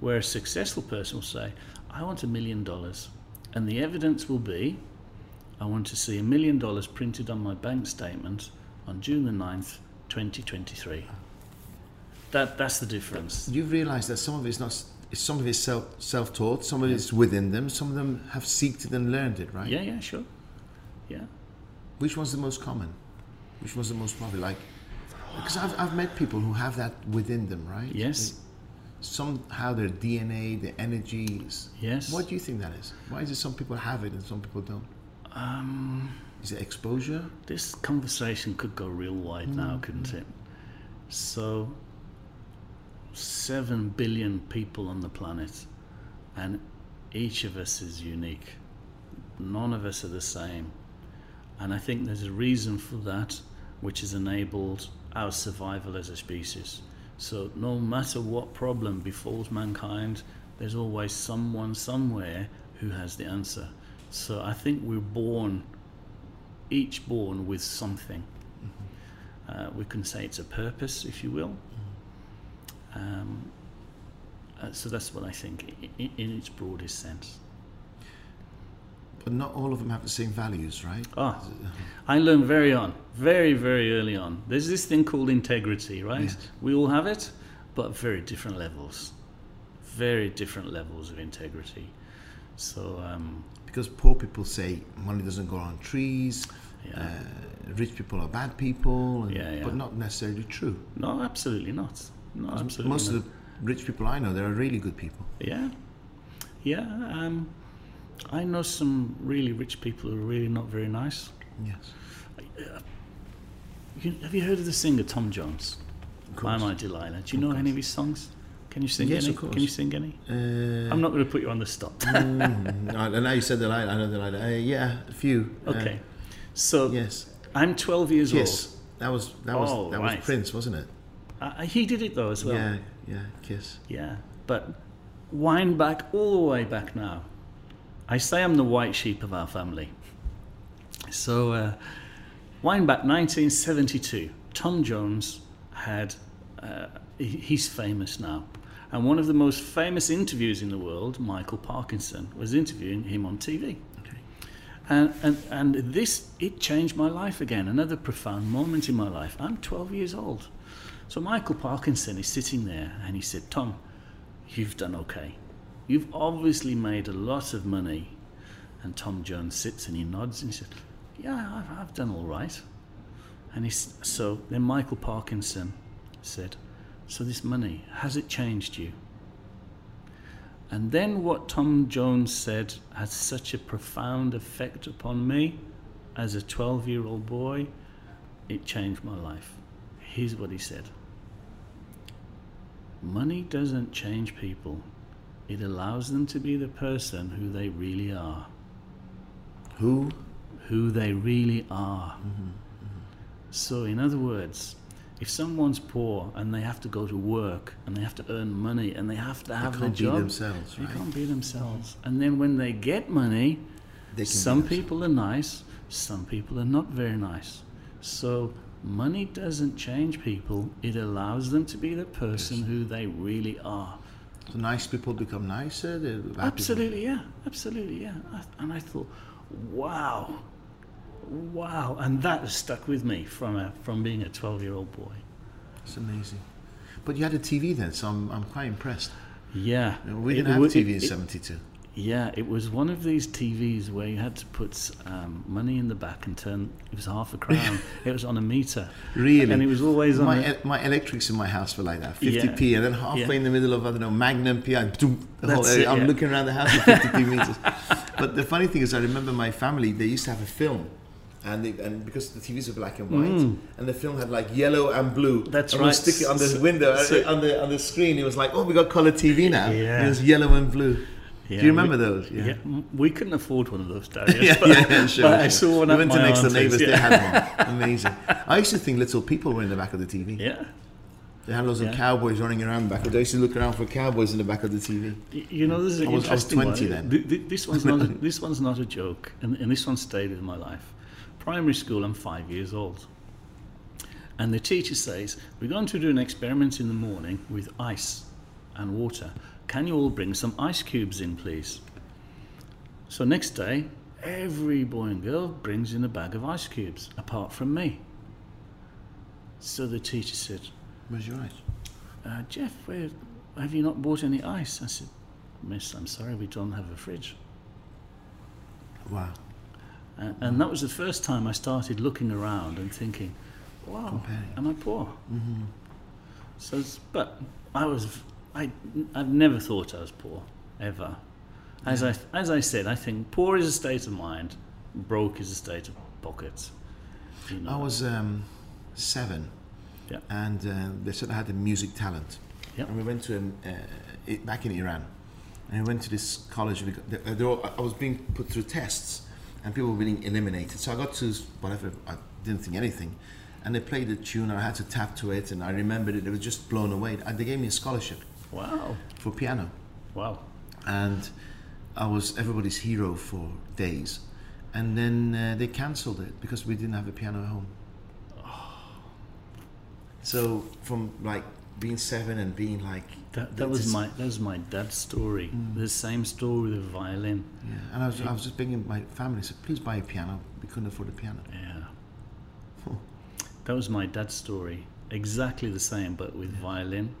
Where a successful person will say, I want a million dollars, and the evidence will be, I want to see a million dollars printed on my bank statement on June the 9th, 2023. That that's the difference. you've realised that some of it's not. Some of it's self self taught. Some of it's within them. Some of them have seeked it and learned it. Right. Yeah, yeah, sure. Yeah. Which one's the most common? Which one's the most popular? Like, because I've I've met people who have that within them. Right. Yes. Somehow their DNA, their energies. Yes. What do you think that is? Why is it some people have it and some people don't? Um, Is it exposure? this conversation could go real wide now, mm. couldn't it? So, seven billion people on the planet, and each of us is unique. None of us are the same. And I think there's a reason for that, which has enabled our survival as a species. So, no matter what problem befalls mankind, there's always someone somewhere who has the answer. So, I think we're born, each born with something. Uh, we can say it's a purpose, if you will. Um, uh, so, that's what I think i- i- in its broadest sense. But not all of them have the same values, right? Ah, I learned very on, very, very early on. There's this thing called integrity, right? Yes. We all have it, but very different levels. Very different levels of integrity. So, um, Because poor people say money doesn't grow on trees. yeah. Uh, rich people are bad people, and, Yeah, yeah. but not necessarily true. no, absolutely not. No, absolutely Most not. of the rich people I know, they're really good people. Yeah, yeah. Um, I know some really rich people who are really not very nice. Yes. You, have you heard of the singer Tom Jones? My. My Delilah. Do you Of know course. any of his songs? Can you sing Yes, any? of course. Can you sing any? Uh, I'm not going to put you on the spot. mm, I know you said that. I, I know that. I, uh, yeah, a few. Uh, okay. So yes. I'm 12 years old. Kiss. That was that was Oh, that was. Prince, wasn't it? Uh, he did it though as well. Yeah, yeah. Kiss. Yeah. But wind back all the way back now. I say I'm the white sheep of our family. So, uh, wind back 1972. Tom Jones had, uh, he's famous now. And one of the most famous interviews in the world, Michael Parkinson, was interviewing him on TV. Okay. And, and, and this, it changed my life again, another profound moment in my life. I'm 12 years old. So Michael Parkinson is sitting there and he said, Tom, you've done okay. You've obviously made a lot of money. And Tom Jones sits and he nods and he says, Yeah, I've, I've done all right. And he's, so then Michael Parkinson said, So this money, has it changed you? And then what Tom Jones said had such a profound effect upon me as a 12 year old boy, it changed my life. Here's what he said Money doesn't change people, it allows them to be the person who they really are. Who? Who they really are. Mm-hmm, mm-hmm. So, in other words, if someone's poor and they have to go to work and they have to earn money and they have to have they the can't be job, themselves, they can't be themselves. And then when they get money, They some people are nice, some people are not very nice. So money doesn't change people, it allows them to be the person who they really are. So nice people become nicer. the bad people- Absolutely, yeah, absolutely, yeah. And I thought, wow, wow, and that has stuck with me from a, from being a twelve-year-old boy. It's amazing. But you had a TV then, so I'm, I'm quite impressed. Yeah, We It didn't have wa- TV in it- it- '72. Yeah, it was one of these TVs where you had to put um, money in the back and turn. It was half a crown. it was on a meter, Really? and it was always on. my, a, my electrics in my house were like that, 50p, and then halfway Yeah. in the middle of I don't know Magnum P, I, doom, the whole area, it, I'm looking around the house with 50p meters. But the funny thing is, I remember my family. They used to have a film, and they, and because the TVs were black and white, and the film had like yellow and blue. Mm. That's and we'd stick it on the So- window uh, so- on the on the screen. It was like, oh, we got color TV now. Yeah. It was yellow and blue. yeah, Do you remember we, those? Yeah. m- we couldn't afford one of those, Darius. yeah, but, yeah, yeah, sure. but sure. I saw one we went to next door neighbours. They had one. Amazing. I used to think little people were in the back of the TV. Yeah, They had loads Yeah. of cowboys running around the back. I used to look around for cowboys in the back of the TV. You know, this is an I was- I was interesting 20 one. then. Th- th- This one's not. A, this one's not a joke, and, and this one stayed in my life. Primary school, I'm five years old, and the teacher says we're going to do an experiment in the morning with ice and water. Can you all bring some ice cubes in, please? So next day, every boy and girl brings in a bag of ice cubes, apart from me. So the teacher said, Where's your ice? uh, Jeff, where, have you not bought any ice? I said, Miss, I'm sorry, we don't have a fridge. Wow. And, and that was the first time I started looking around and thinking, wow, Comparing. am I poor? Mm-hmm. So, but I was, I, I've never thought I was poor, ever. As, Yeah. I, as I said, I think poor is a state of mind, broke is a state of pockets. You know. I was um, seven, Yeah. and uh, they said I had a music talent. Yeah. And we went to um, uh, back in Iran, and we went to this college. We got, they, they all, I was being put through tests, and people were being eliminated. So I got to whatever. I didn't think anything, and they played a tune. and I had to tap to it, and I remembered it. It was just blown away. And they gave me a scholarship Wow, for piano, wow. and I was everybody's hero for days. And then uh, they cancelled it because we didn't have a piano at home. So from like being seven and being like That, that was my that was my dad's story. Mm. The same story with the violin. yeah, and I was I was just begging my family said please buy a piano. We couldn't afford a piano. Yeah. that was my dad's story. Exactly the same, but with violin.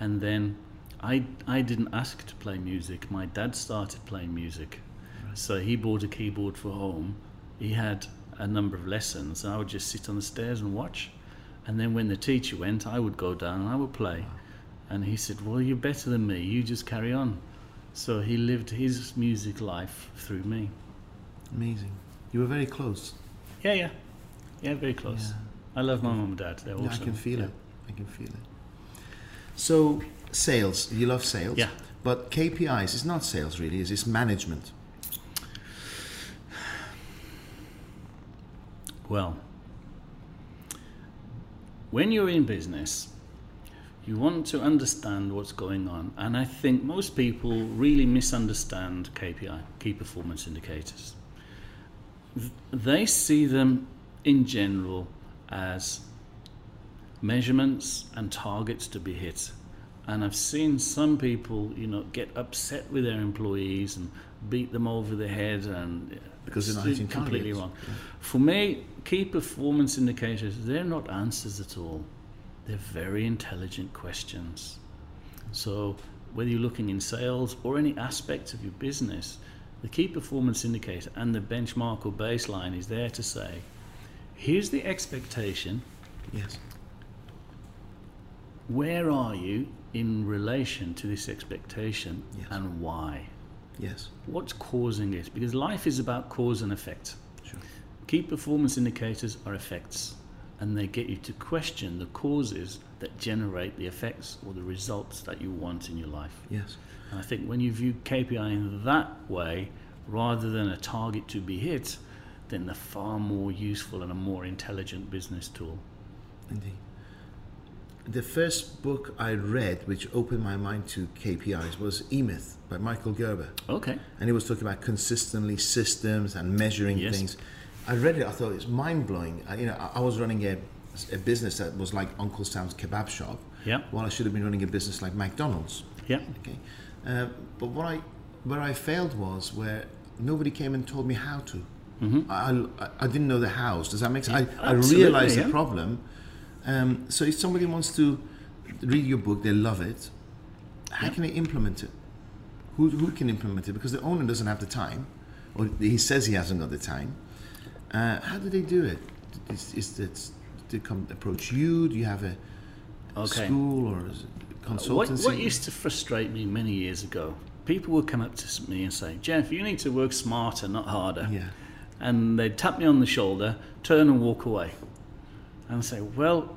And then I I didn't ask to play music. My dad started playing music. Right. So he bought a keyboard for home. He had a number of lessons. And I would just sit on the stairs and watch. And then when the teacher went, I would go down and I would play. And he said, Well, you're better than me. You just carry on. So he lived his music life through me. Amazing. You were very close. Yeah, yeah. Yeah, very close. Yeah. I love my mum and dad. They're Yeah, awesome. I can feel yeah. it. I can feel it. So sales, you love sales. Yeah. But KPIs is not sales really, is it's management. Well, when you're in business, you want to understand what's going on. And I think most people really misunderstand KPI, key performance indicators. They see them in general as measurements and targets to be hit. And I've seen some people, you know, get upset with their employees and beat them over the head and Because they're it's completely targets. wrong. For me, key performance indicators, they're not answers at all. They're very intelligent questions. So, whether you're looking in sales or any aspects of your business, the key performance indicator and the benchmark or baseline is there to say, here's the expectation, Yes. where are you in relation to this expectation Yes. and why? Yes. What's causing it? Because life is about cause and effect. Key performance indicators are effects, and they get you to question the causes that generate the effects or the results that you want in your life. Yes. And I think when you view KPI in that way, rather than a target to be hit, then they're far more useful and a more intelligent business tool. Indeed. The first book I read, which opened my mind to KPIs, was E Myth by Michael Gerber. Okay. And he was talking about consistently systems and measuring Yes. things. I read it, I thought it's mind blowing. You know, I, I was running a, a business that was like Uncle Sam's kebab shop, Yeah. while I should have been running a business like McDonald's. Yeah. Okay. Uh, but what I, where I failed was where nobody came and told me how to. Mm-hmm. I, I, I didn't know the hows. Does that make sense? I, I realized yeah. the problem. Um, so if somebody wants to read your book, they love it. How Yeah. can they implement it? Who, who can implement it? Because the owner doesn't have the time, or he says he hasn't got the time. Uh, how do they do it? Is, is that they come approach you? Do you have a Okay. school or is it What, consultancy? what used to frustrate me many years ago, people would come up to me and say, Jeff, you need to work smarter, not harder. yeah. And they'd tap me on the shoulder, turn and walk away. And I'd say, well,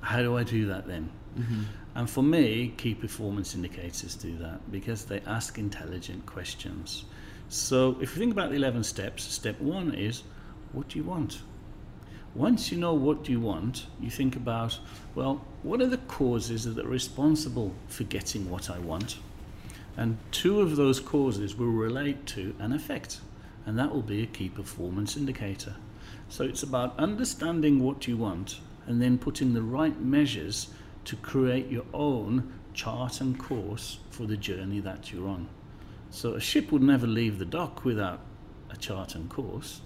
how do I do that then? Mm-hmm. And for me, key performance indicators do that because they ask intelligent questions. So if you think about the 11 steps, step one is, what do you want? Once you know what you want, you think about, well, what are the causes that are responsible for getting what I want? And two of those causes will relate to an effect, and that will be a key performance indicator. So it's about understanding what you want and then putting the right measures to create your own chart and course for the journey that you're on. So a ship would never leave the dock without a chart and course.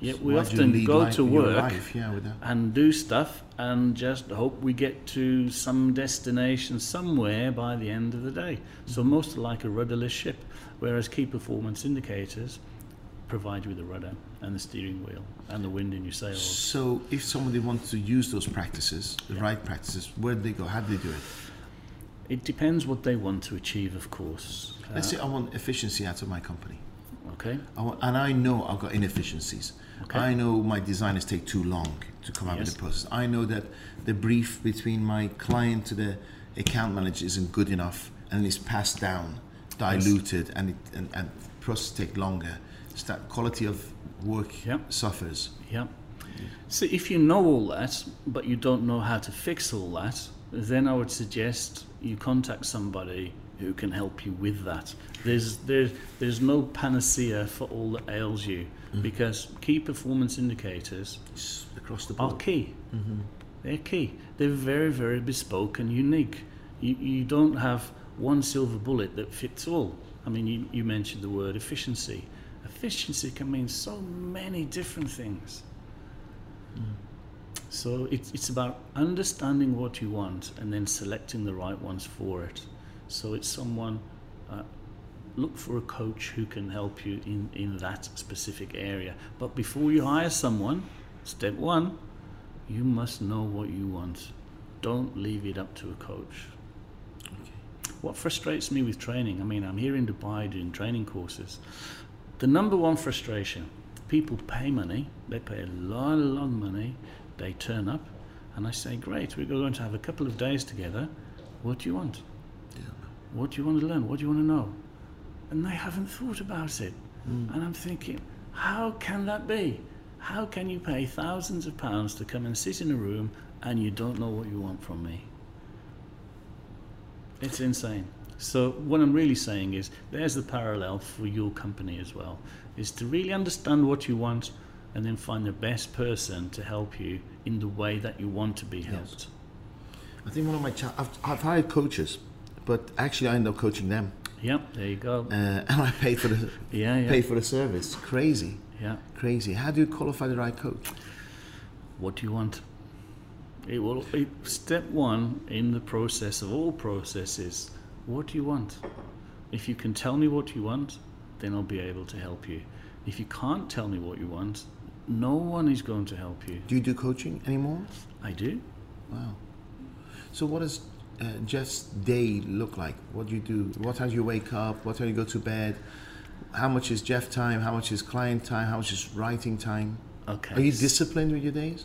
Yet we Why often go life- to work yeah, and do stuff and just hope we get to some destination somewhere by the end of the day. So most are like a rudderless ship, whereas key performance indicators provide you with the rudder and the steering wheel and the wind in your sails. So, if somebody wants to use those practices, the Yeah. right practices, where do they go? How do they do it? It depends what they want to achieve, of course. Let's Uh, say I want efficiency out of my company, okay. I want, and I know I've got inefficiencies. Okay. I know my designers take too long to come up Yes. with the process. I know that the brief between my client to the account manager isn't good enough, and it's passed down, diluted, and it and, and process take longer. It's that quality of work suffers. Yeah. So if you know all that, but you don't know how to fix all that, then I would suggest you contact somebody who can help you with that. There's there's there's no panacea for all that ails you because key performance indicators It's across the board. are key. hmm They're key. They're very very bespoke and unique. You you don't have one silver bullet that fits all. I mean, you, you mentioned the word efficiency. Efficiency can mean so many different things. So it's, it's about understanding what you want and then selecting the right ones for it. So it's someone, uh, look for a coach who can help you in, in that specific area. But before you hire someone, step one, you must know what you want. Don't leave it up to a coach. What frustrates me with training, I mean, I'm here in Dubai doing training courses. The number one frustration people pay money, they pay a lot, a lot of money, they turn up, and I say, Great, we're going to have a couple of days together. What do you want? What do you want to learn? What do you want to know? And they haven't thought about it. Mm. And I'm thinking, how can that be? How can you pay thousands of pounds to come and sit in a room and you don't know what you want from me? It's insane. So what I'm really saying is there's the parallel for your company as well, is to really understand what you want and then find the best person to help you in the way that you want to be helped. I think one of my cha- I've, I've hired coaches, but actually I end up coaching them, Yep, there you go. uh, and I pay for the Yeah, yeah. pay for the service. Crazy, Yeah. crazy. How do you qualify the right coach? What do you want? It will. It, step one in the process of all processes. What do you want? If you can tell me what you want, then I'll be able to help you. If you can't tell me what you want, no one is going to help you. Do you do coaching anymore? I do. Wow. So what does uh, Jeff's day look like? What do you do? What time do you wake up? What time do you go to bed? How much is Jeff time? How much is client time? How much is writing time? Okay. Are you disciplined with your days?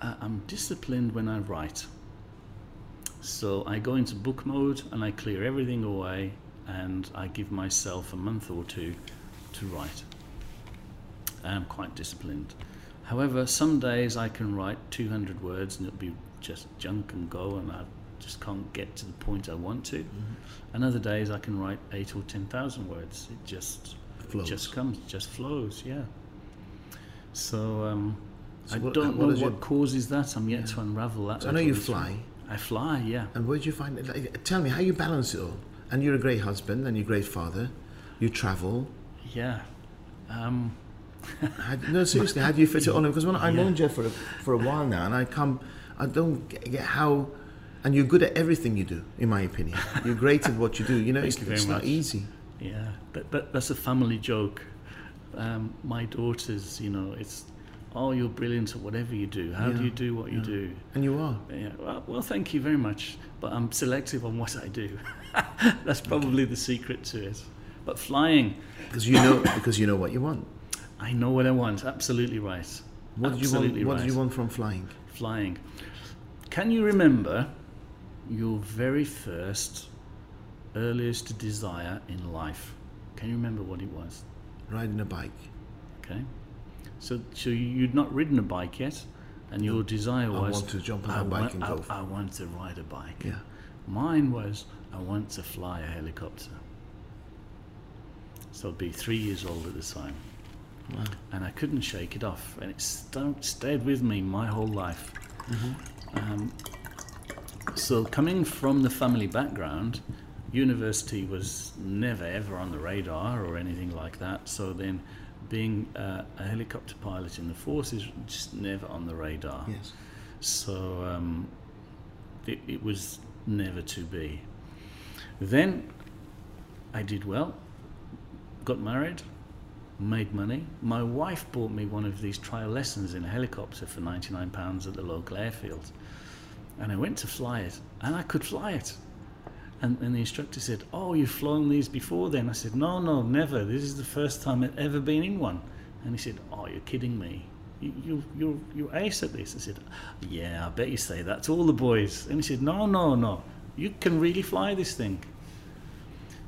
I- I'm disciplined when I write. So I go into book mode and I clear everything away and I give myself a month or two to write. I am quite disciplined. However, some days I can write 200 words and it'll be just junk and go and I just can't get to the point I want to. And other days I can write 8 or 10,000 words. It just Flows. just comes, just flows, yeah. So um, So I what- don't what know what your- causes that. I'm yet Yeah. to unravel that. So I know you fly, I fly, yeah. and where do you find it? Like, tell me how you balance it all. And you're a great husband, and you're a great father. You travel. Yeah. Um, How, no, seriously, how do you fit it all in? Because when I've Yeah. known Jeff for a, for a while now, and I come, I don't get how, and you're good at everything you do, in my opinion. You're great at what you do. You know, it's, you it's not easy. yeah. But, but that's a family joke. Um, my daughters, you know, it's, oh, you're brilliant at whatever you do. How do you do what you do? And you are. Yeah, well, well, thank you very much. But I'm selective on what I do. That's probably the secret to it. But flying, Because you know, because you know what you want. I know what I want. Absolutely right. What do you want? Absolutely What do you want from flying? Flying. Can you remember your very first, earliest desire in life? Can you remember what it was? Riding a bike. Okay. So, so you'd not ridden a bike yet, and your desire was. I want to jump on I a bike want, and I, go. I want to ride a bike. Yeah. Mine was I want to fly a helicopter. So I'd be three years old at the time, Wow. and I couldn't shake it off, and it st- stayed with me my whole life. Mm-hmm. Um, so coming from the family background, university was never ever on the radar or anything like that. So then, being uh, a helicopter pilot in the forces just never on the radar. Yes. So um, it, it was never to be. Then I did well, got married, made money. My wife bought me one of these trial lessons in a helicopter for £99 at the local airfield. And I went to fly it, and I could fly it. And, and the instructor said, Oh, you've flown these before then? I said, No, no, never. This is the first time I've ever been in one. And he said, Oh, you're kidding me. You, you, you're, ace at this. I said, Yeah, I bet you say that to all the boys. And he said, No, no, no. You can really fly this thing.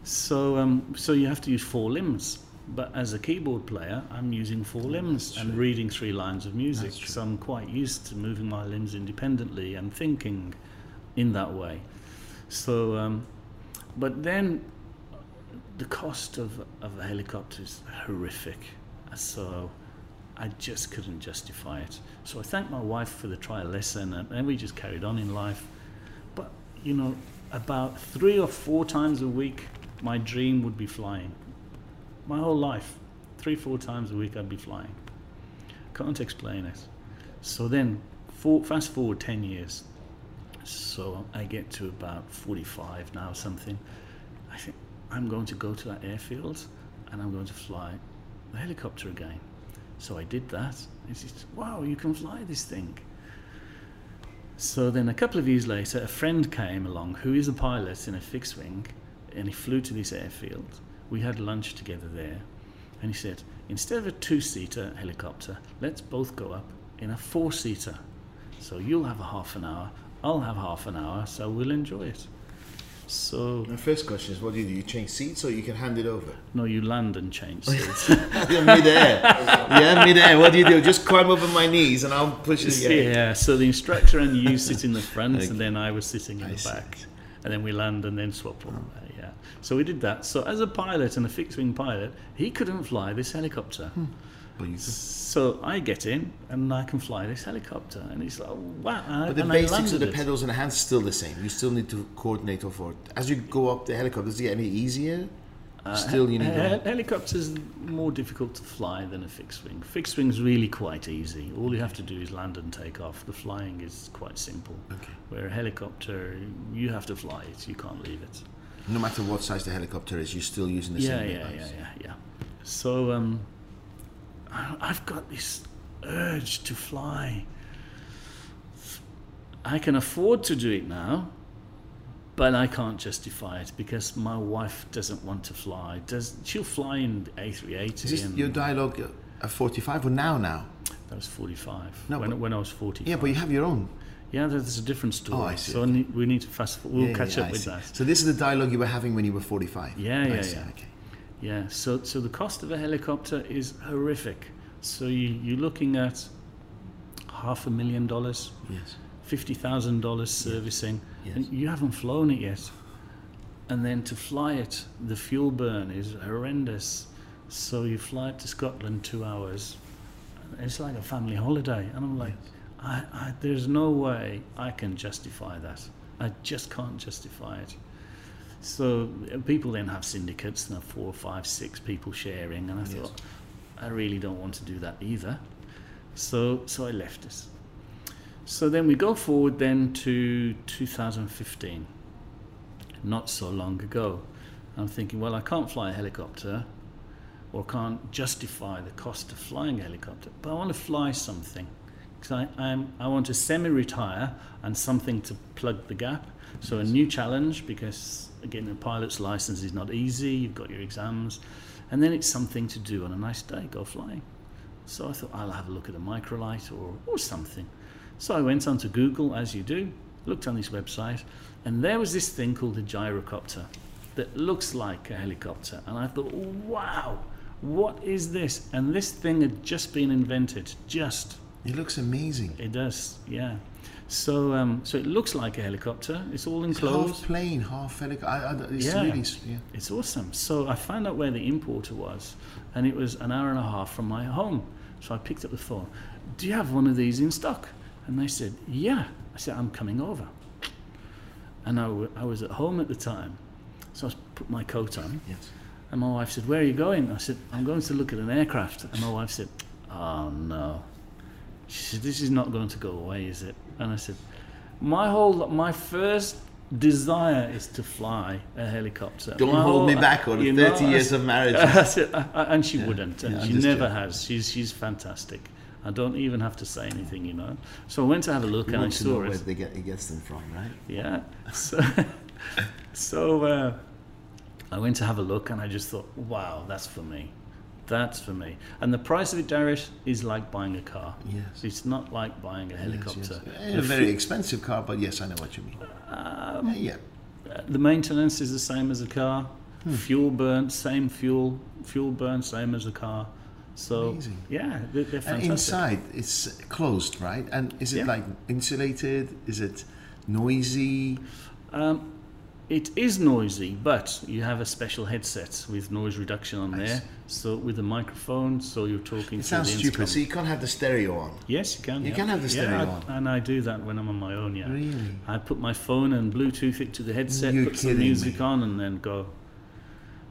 So, um, so you have to use four limbs. But as a keyboard player, I'm using four limbs and reading three lines of music. So I'm quite used to moving my limbs independently and thinking in that way. So, um, but then the cost of, of a helicopter is horrific. So I just couldn't justify it. So I thanked my wife for the trial lesson and then we just carried on in life. But, you know, about three or four times a week, my dream would be flying. My whole life, three, four times a week, I'd be flying. Can't explain it. So then, for, fast forward 10 years. So I get to about 45 now, something. I think I'm going to go to that airfield and I'm going to fly the helicopter again. So I did that. She said, Wow, you can fly this thing. So then a couple of years later, a friend came along who is a pilot in a fixed wing and he flew to this airfield. We had lunch together there. And he said, Instead of a two seater helicopter, let's both go up in a four seater. So you'll have a half an hour, I'll have half an hour, so we'll enjoy it. So, My first question is, what do you do? You change seats, or you can hand it over? no, you land and change oh, seats. yeah, midair. yeah, midair. What do you do? Just climb over my knees, and I'll push it. yeah. Yeah. so the instructor and you sit in the front, Okay. and then I was sitting in I the see. And then we land and then swap on. Uh, yeah. So we did that. So as a pilot and a fixed wing pilot, he couldn't fly this helicopter. You, So I get in and I can fly this helicopter. And he's like, wow. but the basics of the pedals and the hands still the same. You still need to coordinate or forward. As you go up the helicopter, does it get any easier? Uh, still, you need. he- to- helicopters more difficult to fly than a fixed wing. Fixed wing's really quite easy. All you have to do is land and take off. The flying is quite simple. Okay. Where a helicopter, you have to fly it. You can't leave it. No matter what size the helicopter is, you're still using the yeah, same. yeah, yeah, yeah, yeah. So um, I've got this urge to fly. I can afford to do it now, but I can't justify it because my wife doesn't want to fly. Does she'll fly in A380? Is your dialogue at 45 or now? Now? that was 45. No, when, but- when I was 40. Yeah, but you have your own. Yeah, there's a different story. Oh, I see, So okay. we need to fast. Forward. We'll Yeah, catch yeah, up I with see. that. So this is the dialogue you were having when you were 45. Yeah, I yeah, see, yeah. Okay. Yeah, so so the cost of a helicopter is horrific. So you, you're looking at half a million dollars, Yes. fifty thousand dollars servicing, Yes. and you haven't flown it yet. And then to fly it, the fuel burn is horrendous. So you fly it to Scotland two hours. It's like a family holiday, and I'm like, I, I, there's no way I can justify that. I just can't justify it. So uh, people then have syndicates and have four, five, six people sharing, and I Yes. thought I really don't want to do that either. So so I left it. So then we go forward then to 2015, not so long ago. I'm thinking, well, I can't fly a helicopter, or can't justify the cost of flying a helicopter, but I want to fly something. Because I, I'm, I want to semi-retire and something to plug the gap. So a new challenge, because again, a pilot's license is not easy. You've got your exams, and then it's something to do on a nice day, go flying. So I thought I'll have a look at a microlight or, or something. So I went onto Google, as you do, looked on this website, and there was this thing called a gyrocopter that looks like a helicopter. And I thought, wow, what is this? And this thing had just been invented. Just. It looks amazing. It does, yeah. So, um, so it looks like a helicopter. It's all It's enclosed. half plane, half helicopter. It's Yeah. really, yeah. It's awesome. So I found out where the importer was, and it was an hour and a half from my home. So I picked up the phone. Do you have one of these in stock? And they said, Yeah. I said, I'm coming over. And I, w- I was at home at the time, so I put my coat on. Yes. And my wife said, Where are you going? I said, I'm going to look at an aircraft. And my wife said, Oh no. She said, This is not going to go away, is it? And I said, My whole, my first desire is to fly a helicopter. Don't My hold me back, on the you know, 30 I years said- of marriage. I said, I, I- and she Yeah, wouldn't, and yeah, she never has. She's she's fantastic. I don't even have to say anything, you know. So I went to have a look, You and I want to know saw where it. they get, he gets them from, right? Yeah. So, so uh, I went to have a look, and I just thought, wow, that's for me. That's for me. And the price of it, Darius, is like buying a car. Yes. It's not like buying a helicopter. yes. The A very expensive car, but yes, I know what you mean. um, yeah. the maintenance is the same as a car. Hmm. Fuel burn, same fuel. Fuel burn, same as a car. So Amazing. yeah, they're, they're And inside, it's closed, right? And is it Yeah. like insulated? Is it noisy? Um, it is noisy, but you have a special headset with noise reduction on I there. see. So with a microphone, so you're talking It to sounds the stupid. So you can't have the stereo on. yes, you can. You yeah. can have the yeah, stereo I- on. and I do that when I'm on my own. Yeah, Really? I put my phone and Bluetooth it to the headset, You're put some music me. on, and then go.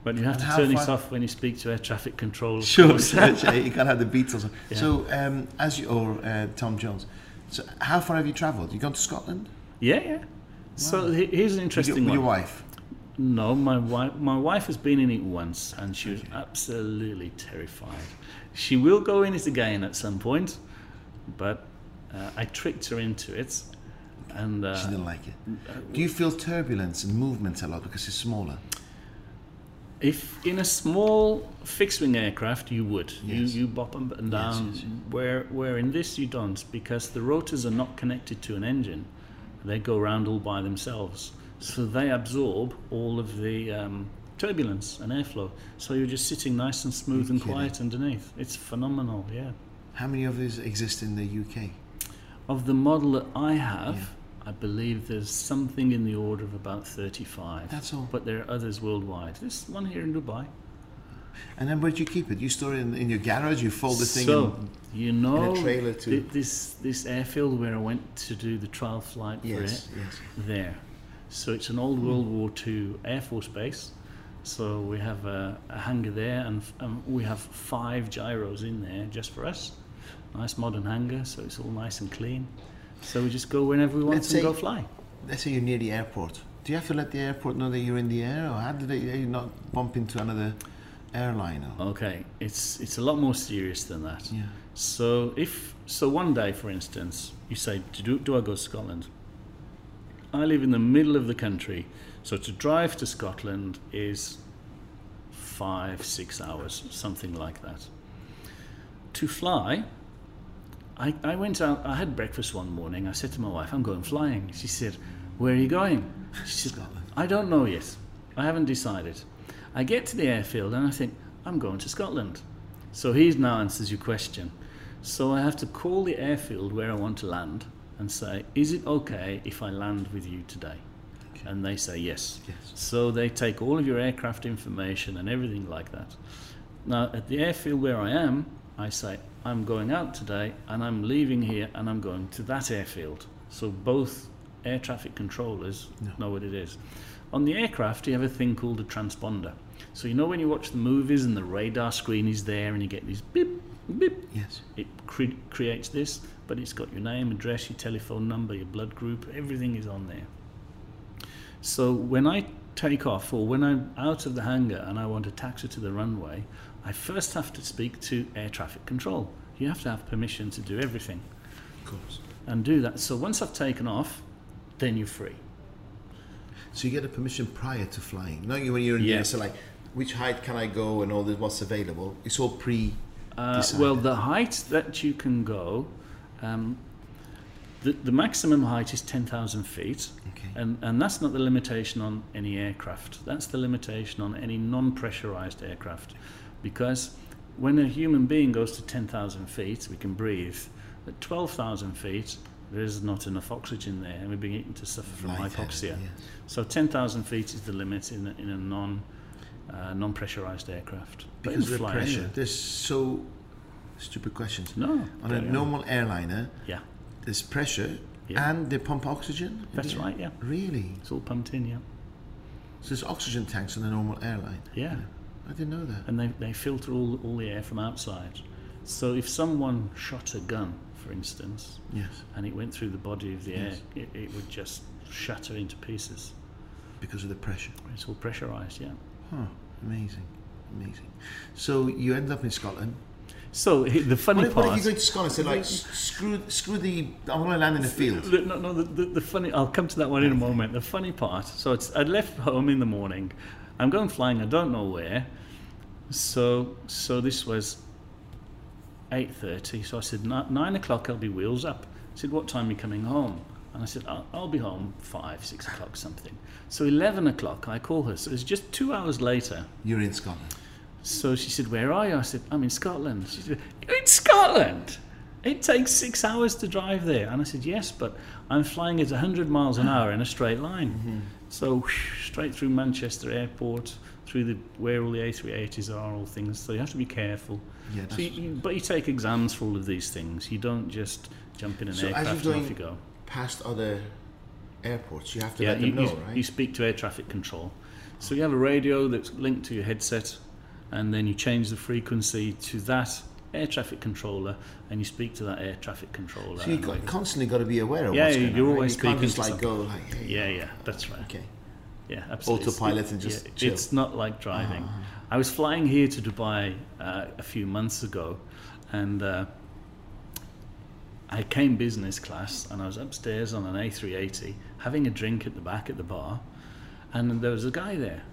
But you have And to turn far- off when you speak to air traffic control. Sure, course. sure, sure. you can't have the Beatles. on. Yeah. So, um, as you or uh, Tom Jones. So, how far have you travelled? You gone to Scotland? yeah, yeah. So Wow. he- here's an interesting your, with one. your wife. No, my wife. My wife has been in it once, and she was absolutely terrified. She will go in it again at some point, but uh, I tricked her into it, and uh, She didn't like it. Do you feel turbulence and movement a lot because it's smaller? If in a small fixed-wing aircraft you would, Yes. you you bop up and down. yes, yes. Where where in this you don't, because the rotors are not connected to an engine; they go around all by themselves, so they absorb all of the um, turbulence and airflow. So you're just sitting nice and smooth You're and kidding. quiet underneath. It's phenomenal, yeah. How many of these exist in the UK? Of the model that I have, Yeah. I believe there's something in the order of about 35. That's all. But there are others worldwide. There's one here in Dubai. And then where do you keep it? You store it in, in your garage. You fold the thing So, you in, know, in a trailer to. thi- this this airfield where I went to do the trial flight for it, yes. there. So it's an old World War II Air Force base. So we have a, a hangar there, and um, we have five gyros in there just for us. Nice modern hangar, so it's all nice and clean. So we just go whenever we want Let's and go say- fly. Let's say you're near the airport. Do you have to let the airport know that you're in the air, or how do they you not bump into another airline? Okay, it's it's a lot more serious than that. Yeah. So if so, one day, for instance, you say, do, do I go to Scotland? I live in the middle of the country, so to drive to Scotland is five, six hours, something like that. To fly, I, I went out, I had breakfast one morning. I said to my wife, I'm going flying. She said, Where are you going? She said, Scotland. I don't know yet. I haven't decided. I get to the airfield and I think, I'm going to Scotland. So he now answers your question. So I have to call the airfield where I want to land and say, Is it okay if I land with you today? Okay. And they say yes. Yes. So they take all of your aircraft information and everything like that. Now, at the airfield where I am, I say, I'm going out today and I'm leaving here and I'm going to that airfield. So both air traffic controllers No. know what it is. On the aircraft, you have a thing called a transponder. So you know when you watch the movies and the radar screen is there and you get these beep, beep, Yes. it cre- creates this, but it's got your name, address, your telephone number, your blood group, everything is on there. So when I take off or when I'm out of the hangar and I want to taxi to the runway, I first have to speak to air traffic control. You have to have permission to do everything Of course. and do that. So once I've taken off, then you're free. So you get a permission prior to flying. Not you when you're in the Yeah. air. So like, which height can I go and all this, what's available? It's all pre. Uh, well, the height that you can go, um, the, the maximum height is 10,000 feet. Okay. And, and that's not the limitation on any aircraft. That's the limitation on any non pressurized aircraft. Because when a human being goes to 10,000 feet, we can breathe. At 12,000 feet, there is not enough oxygen there, and we begin to suffer from hypoxia. yeah. So 10,000 feet is the limit in a, in a non uh, non-pressurized aircraft. But Because of the pressure. There's so stupid questions. No. On a carry on. normal airliner, Yeah, there's pressure Yeah. and they pump oxygen. that's right. Yeah, Really? it's all pumped in. Yeah, So there's oxygen tanks on a normal airline. yeah. I didn't know that. and they, they filter all, all the air from outside. So if someone shot a gun, for instance, Yes. and it went through the body of the Yes. air, it, it would just shatter into pieces. Because of the pressure. It's all pressurized, yeah. Huh. Amazing. Amazing. So you end up in Scotland. So the funny What if, what if part. you go to Scotland and say, like, screw, screw the, I'm going to land in the field? The- No, no. The, the, the funny. I'll come to that one in a moment. The funny part. So it's. I left home in the morning. I'm going flying. I don't know where. So so this was. Eight thirty. So I said nine o'clock. I'll be wheels up. I said what time are you coming home? And I said I'll, I'll be home five six o'clock something. So eleven o'clock. I call her. So it's just two hours later. You're in Scotland. So she said, Where are you? I said, I'm in Scotland. She said, You're in Scotland? It takes six hours to drive there. And I said, Yes, but I'm flying at 100 miles an hour in a straight line. Mm-hmm. So straight through Manchester Airport, through the where all the A380s are, all things. So you have to be careful. Yeah, So you, you, but you take exams for all of these things. You don't just jump in an So aircraft and off you go. past other airports. You have to Yeah, let you, them know, you, right? you speak to air traffic control. So you have a radio that's linked to your headset, and then you change the frequency to that air traffic controller, and you speak to that air traffic controller. so you and got, like- constantly got to be aware of Yeah, what's going you're on. right? always you can't speaking just to like something. go like, hey, yeah, yeah, that's right. okay. Yeah, absolutely. It's- Autopilot and just yeah, chill. It's not like driving. Ah. I was flying here to Dubai uh, a few months ago, and uh, I came business class, and I was upstairs on an A380 having a drink at the back at the bar, and there was a guy there,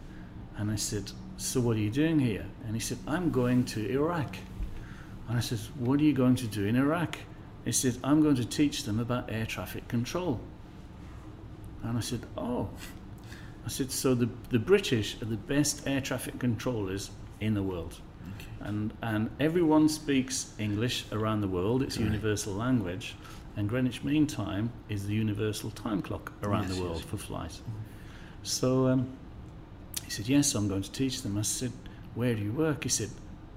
and I said, "So what are you doing here?" And he said, "I'm going to Iraq." And I said, "What are you going to do in Iraq?" He said, "I'm going to teach them about air traffic control." And I said, "Oh." I said, so the, the British are the best air traffic controllers in the world. And, and everyone speaks English around the world, it's Right. universal language. And Greenwich Mean Time is the universal time clock around Yes, the world yes. for flight. So um, he said, Yes, I'm going to teach them. I said, Where do you work? He said,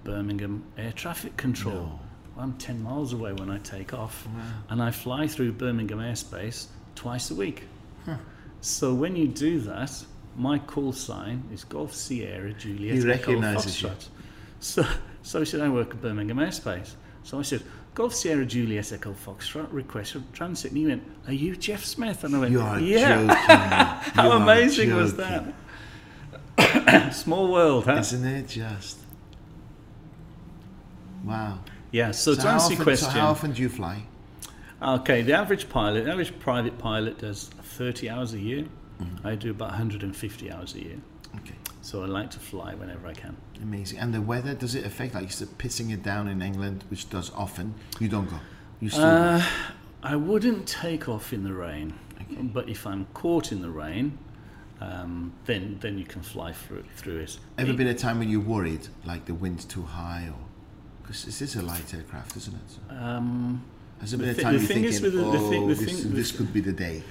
Birmingham Air Traffic Control. No. Well, I'm 10 miles away when I take off Wow. and I fly through Birmingham airspace twice a week. Huh. So when you do that, my call sign is Golf Sierra Juliet. He Echo recognises you. So, so he said, I work at Birmingham airspace. So I said, Golf Sierra Juliet Echo Foxtrot, request for transit. And he went, Are you Jeff Smith? And I went, You are Yeah. joking. How You amazing was that? Small world, huh? Isn't it just? Wow. Yeah, so, to how answer often, your question. So how often do you fly? Okay, the average pilot, the average private pilot does 30 hours a year. Mm-hmm. I do about 150 hours a year. Okay. So I like to fly whenever I can. Amazing. And the weather, does it affect, like, is it pissing it down in England, which does often? You don't go. You still Uh, I wouldn't take off in the rain, Okay. but if I'm caught in the rain, um, then then you can fly through through it. Ever been a time when you're worried, like the wind's too high, or because this is a light aircraft, isn't it? So, Um, has there The been a time the thing is thinking, with the- the oh, thing- this, thing- the this could be the day?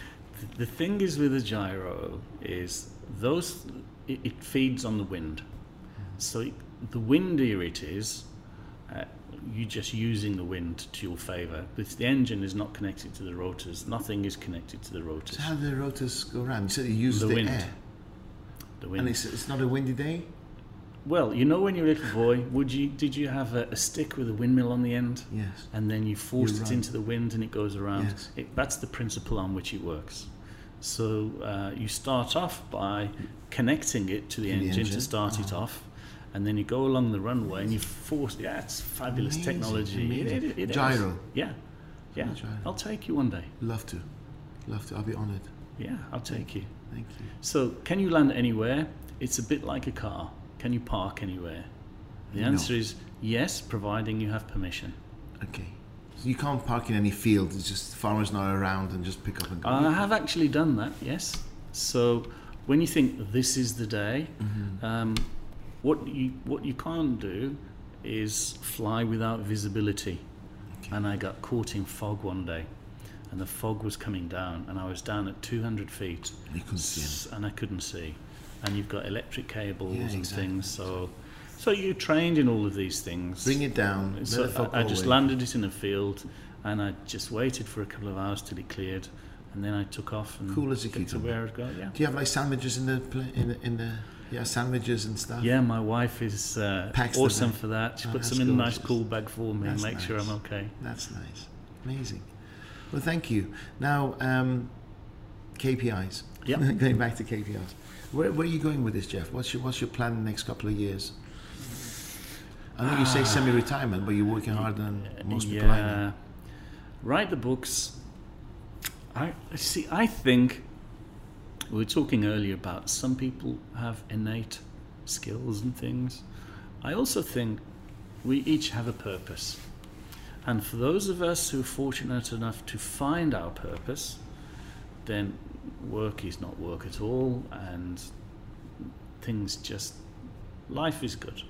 the thing is with a gyro is those it, it feeds on the wind. So it, the windier it is, uh, you're just using the wind to your favour. If the engine is not connected to the rotors, nothing is connected to the rotors. So how do the rotors go around? You you use The the, wind. air, The wind. and it's, it's not a windy day. Well, you know when you were a little boy, would you did you have a, a stick with a windmill on the end, Yes. and then you forced You it into the wind and it goes around? Yes. It, that's the principle on which it works. So uh, you start off by connecting it to the, To the engine, engine, to start it uh-huh. off, and then you go along the runway and you force. Yeah, it's fabulous Amazing, technology. Amazing. it- it is. Gyro. Yeah, yeah. Gyro. I'll take you one day. Love to, love to. I'll be honoured. Yeah, I'll take you. Thank you. So, can you land anywhere? It's a bit like a car. Can you park anywhere? The No. answer is yes, providing you have permission. Okay. So you can't park in any field. It's just farmers not around and just pick up and go. I have actually done that, yes. So, when you think this is the day, Mhm. um, what you what you can't do is fly without visibility. And I got caught in fog one day, and the fog was coming down, and I was down at 200 feet, You couldn't see s- and I couldn't see. And you've got electric cables Yeah, and things, so so you're trained in all of these things. Bring it down. So I, I just landed it in a field, and I just waited for a couple of hours till it cleared, and then I took off and Cool as a got to where I'd go. Yeah. Do you have like sandwiches in the in the, in the yeah sandwiches and stuff? Yeah, my wife is uh, awesome for that. She Oh, puts them in a nice cool bag for me and That's makes sure I'm okay. That's nice. Amazing. Well, thank you. Now, um, KPIs. Yep. going back to KPIs. Where, where are you going with this, Jeff? What's your What's your plan in the next couple of years? I know you say ah. semi-retirement, but you're working harder than most people I know. yeah. Write the books. I see. I think we were talking earlier about some people have innate skills and things. I also think we each have a purpose, and for those of us who are fortunate enough to find our purpose, then work is not work at all, and things just life is good.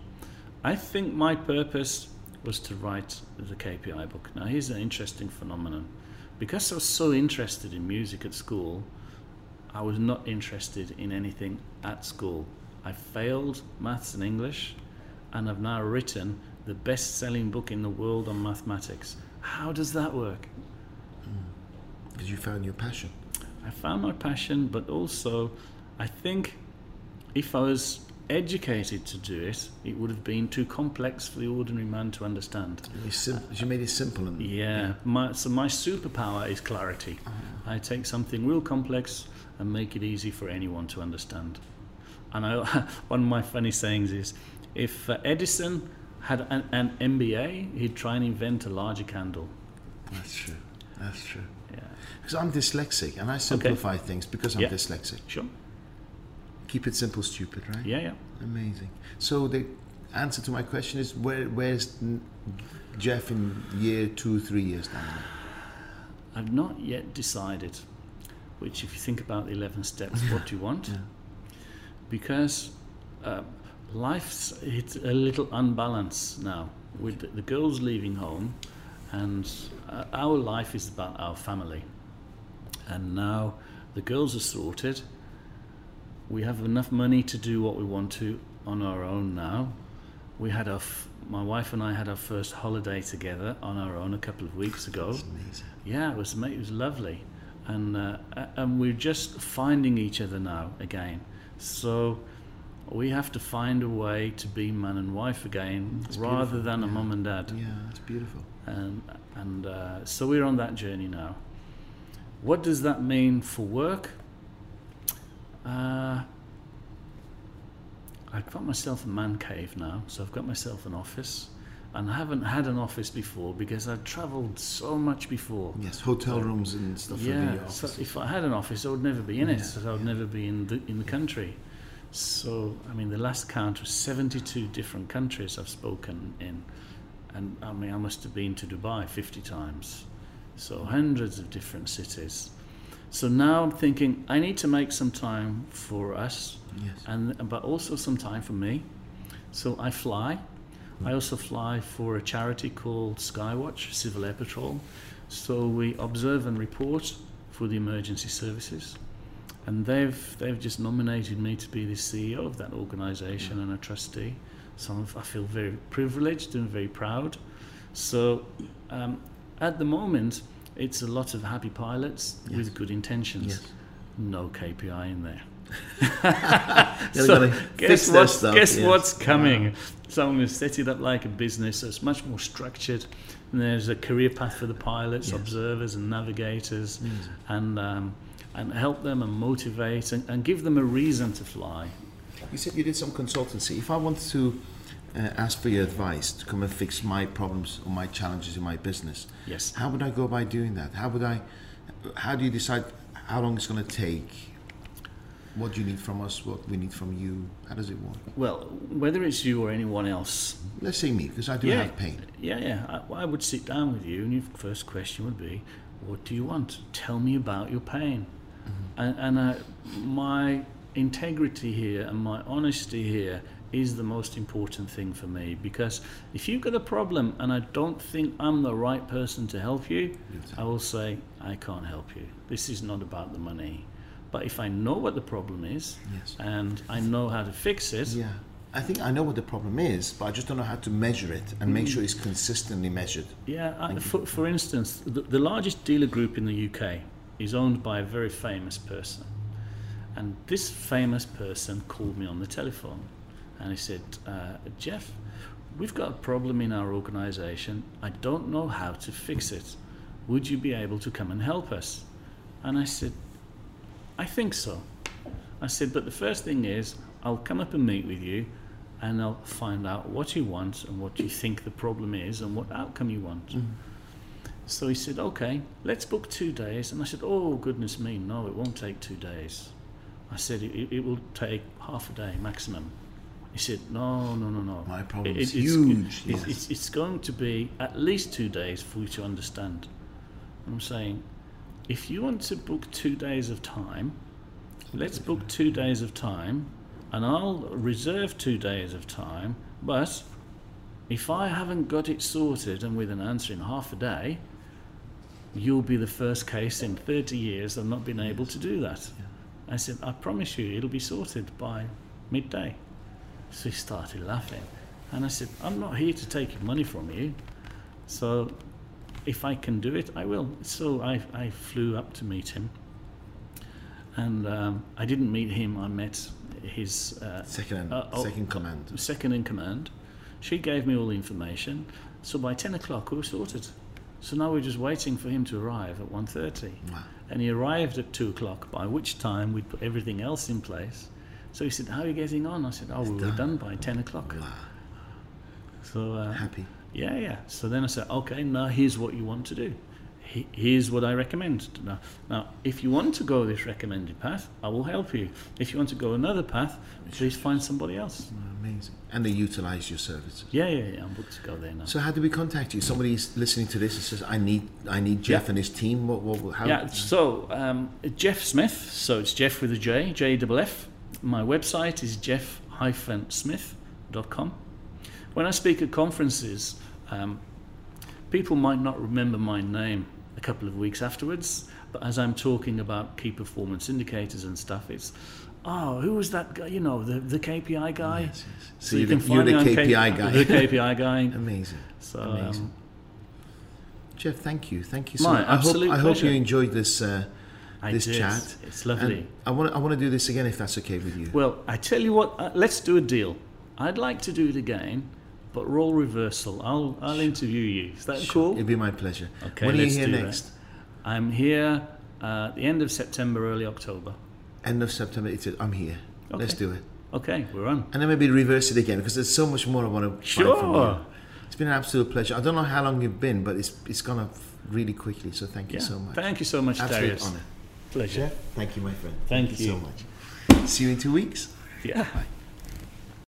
I think my purpose was to write the KPI book. Now, here's an interesting phenomenon. Because I was so interested in music at school, I was not interested in anything at school. I failed maths and English, and I've now written the best selling book in the world on mathematics. How does that work? Hmm. Because you found your passion. I found my passion, but also I think if I was educated to do it, it would have been too complex for the ordinary man to understand. You, sim- you made it simple. And, Yeah, my, so my superpower is clarity. I take something real complex and make it easy for anyone to understand. And I, one of my funny sayings is if uh, Edison had an, an MBA, he'd try and invent a larger candle. That's true. That's true. Yeah, Because I'm dyslexic and I simplify things because I'm Yeah. dyslexic. sure. Keep it simple, stupid, right? Yeah, yeah. Amazing. So the answer to my question is where where's Jeff in year two, three years down the? I've not yet decided, which, if you think about the 11 steps, what do you want? Yeah. Because uh, life's it's a little unbalanced now with the girls leaving home, and uh, our life is about our family. And now the girls are sorted. We have enough money to do what we want to on our own now. We had our, f- my wife and I had our first holiday together on our own a couple of weeks ago. Yeah, it was it was lovely, and uh, and we're just finding each other now again. So we have to find a way to be man and wife again, rather beautiful, than a mum and dad. Yeah, it's beautiful. And and uh, so we're on that journey now. What does that mean for work? Uh, I've got myself a man cave now, so I've got myself an office. And I haven't had an office before because I've travelled so much before. Yes, hotel rooms and stuff Yeah, so if I had an office, I would never be in it. Yeah, So I would yeah. never be in the in the country. So I mean, the last count was seventy-two different countries I've spoken in, and I mean, I must have been to Dubai fifty times. So hundreds of different cities. So now I'm thinking I need to make some time for us, Yes. and but also some time for me. So I fly. I also fly for a charity called Skywatch Civil Air Patrol. So we observe and report for the emergency services, and they've they've just nominated me to be the CEO of that organisation and a trustee. So I feel very privileged and very proud. So um, at the moment, it's a lot of happy pilots Yes. with good intentions. Yes. No KPI in there. So guess what's, stuff, guess yes. what's coming? So I'm going to set it up like a business. So it's much more structured. And there's a career path for the pilots, observers, and navigators, Amazing. and um, and help them and motivate and, and give them a reason to fly. You said you did some consultancy. If I wanted to uh, ask for your advice to come and fix my problems or my challenges in my business, Yes. how would I go about doing that? How would I? How do you decide how long it's going to take? What do you need from us? What we need from you? How does it work? Well, whether it's you or anyone else, Let's say me, because I do Yeah. have pain. Yeah, yeah. I, I would sit down with you, and your first question would be, "What do you want? Tell me about your pain." And, and uh, my integrity here and my honesty here is the most important thing for me because if you've got a problem and I don't think I'm the right person to help you, I will say, I can't help you. This is not about the money. But if I know what the problem is Yes. and I know how to fix it, Yeah. I think I know what the problem is, but I just don't know how to measure it and make sure it's consistently measured. Yeah, uh, for, for instance, the, the largest dealer group in the UK is owned by a very famous person. And this famous person called me on the telephone and he said, uh, Jeff, we've got a problem in our organisation. I don't know how to fix it. Would you be able to come and help us? And I said, I think so. I said, but the first thing is, I'll come up and meet with you and I'll find out what you want and what you think the problem is and what outcome you want. So he said, okay, let's book two days. And I said, oh, goodness me, no, it won't take two days. I said, it, it- it will take half a day maximum. He said, no, no, no, no. My problem's it's, huge, It's, yes. it's, it's going to be at least two days for you to understand. And I'm saying, if you want to book two days of time, let's book two days of time, and I'll reserve two days of time. But if I haven't got it sorted and with an answer in half a day, you'll be the first case in 30 years I've not been able to do that. I said, I promise you, it'll be sorted by midday. So he started laughing. And I said, I'm not here to take money from you. So if I can do it, I will. So I, I flew up to meet him. And um, I didn't meet him, I met his uh, Second, Uh, oh, second command. second in command. She gave me all the information. So by 10 o'clock, we were sorted. So now we're just waiting for him to arrive at 1.30. Wow. And he arrived at 2 o'clock, by which time we'd put everything else in place. So he said, how are you getting on? I said, oh, we were done. done by 10 o'clock. Wow. So, uh, Happy. yeah, yeah. So then I said, okay, now here's what you want to do. He- Here's what I recommend. Now, now, if you want to go this recommended path, I will help you. If you want to go another path, please find somebody else. Amazing. And they utilize your services. Yeah, yeah, yeah. I'm booked to go there now. So how do we contact you? Somebody's listening to this and says, "I need, I need Jeff Yeah. and his team." What, what, how? Yeah, so um, Jeff Smith, so it's Jeff with a J, J double F. My website is jeff-smith.com. When I speak at conferences, um, people might not remember my name a couple of weeks afterwards, but as I'm talking about key performance indicators and stuff, it's, oh, who was that guy? You know, the, the KPI guy. Yes, yes. So, So you you're, can the, you're the KPI K- guy. The KPI guy. Amazing. So, Amazing. um, Jeff, thank you, thank you so much. I hope, absolute I hope you enjoyed this uh, I this did. chat. It's lovely. And I want, I want to do this again if that's okay with you. Well, I tell you what, uh, let's do a deal. I'd like to do it again, but role reversal. I'll, I'll interview you. Is that cool? It'd be my pleasure. Okay, when are you here do that. next? I'm here uh, at the end of September, early October. End of September. It's I'm here. Let's do it. Okay, we're on. And then maybe reverse it again because there's so much more I want to find from you. Sure. It's been an absolute pleasure. I don't know how long you've been, but it's it's gone up really quickly. So thank you Yeah. so much. Thank you so much, Absolute Darius. honor. Pleasure. Jeff, thank you, my friend. Thank you so much. See you in two weeks. Yeah. Bye.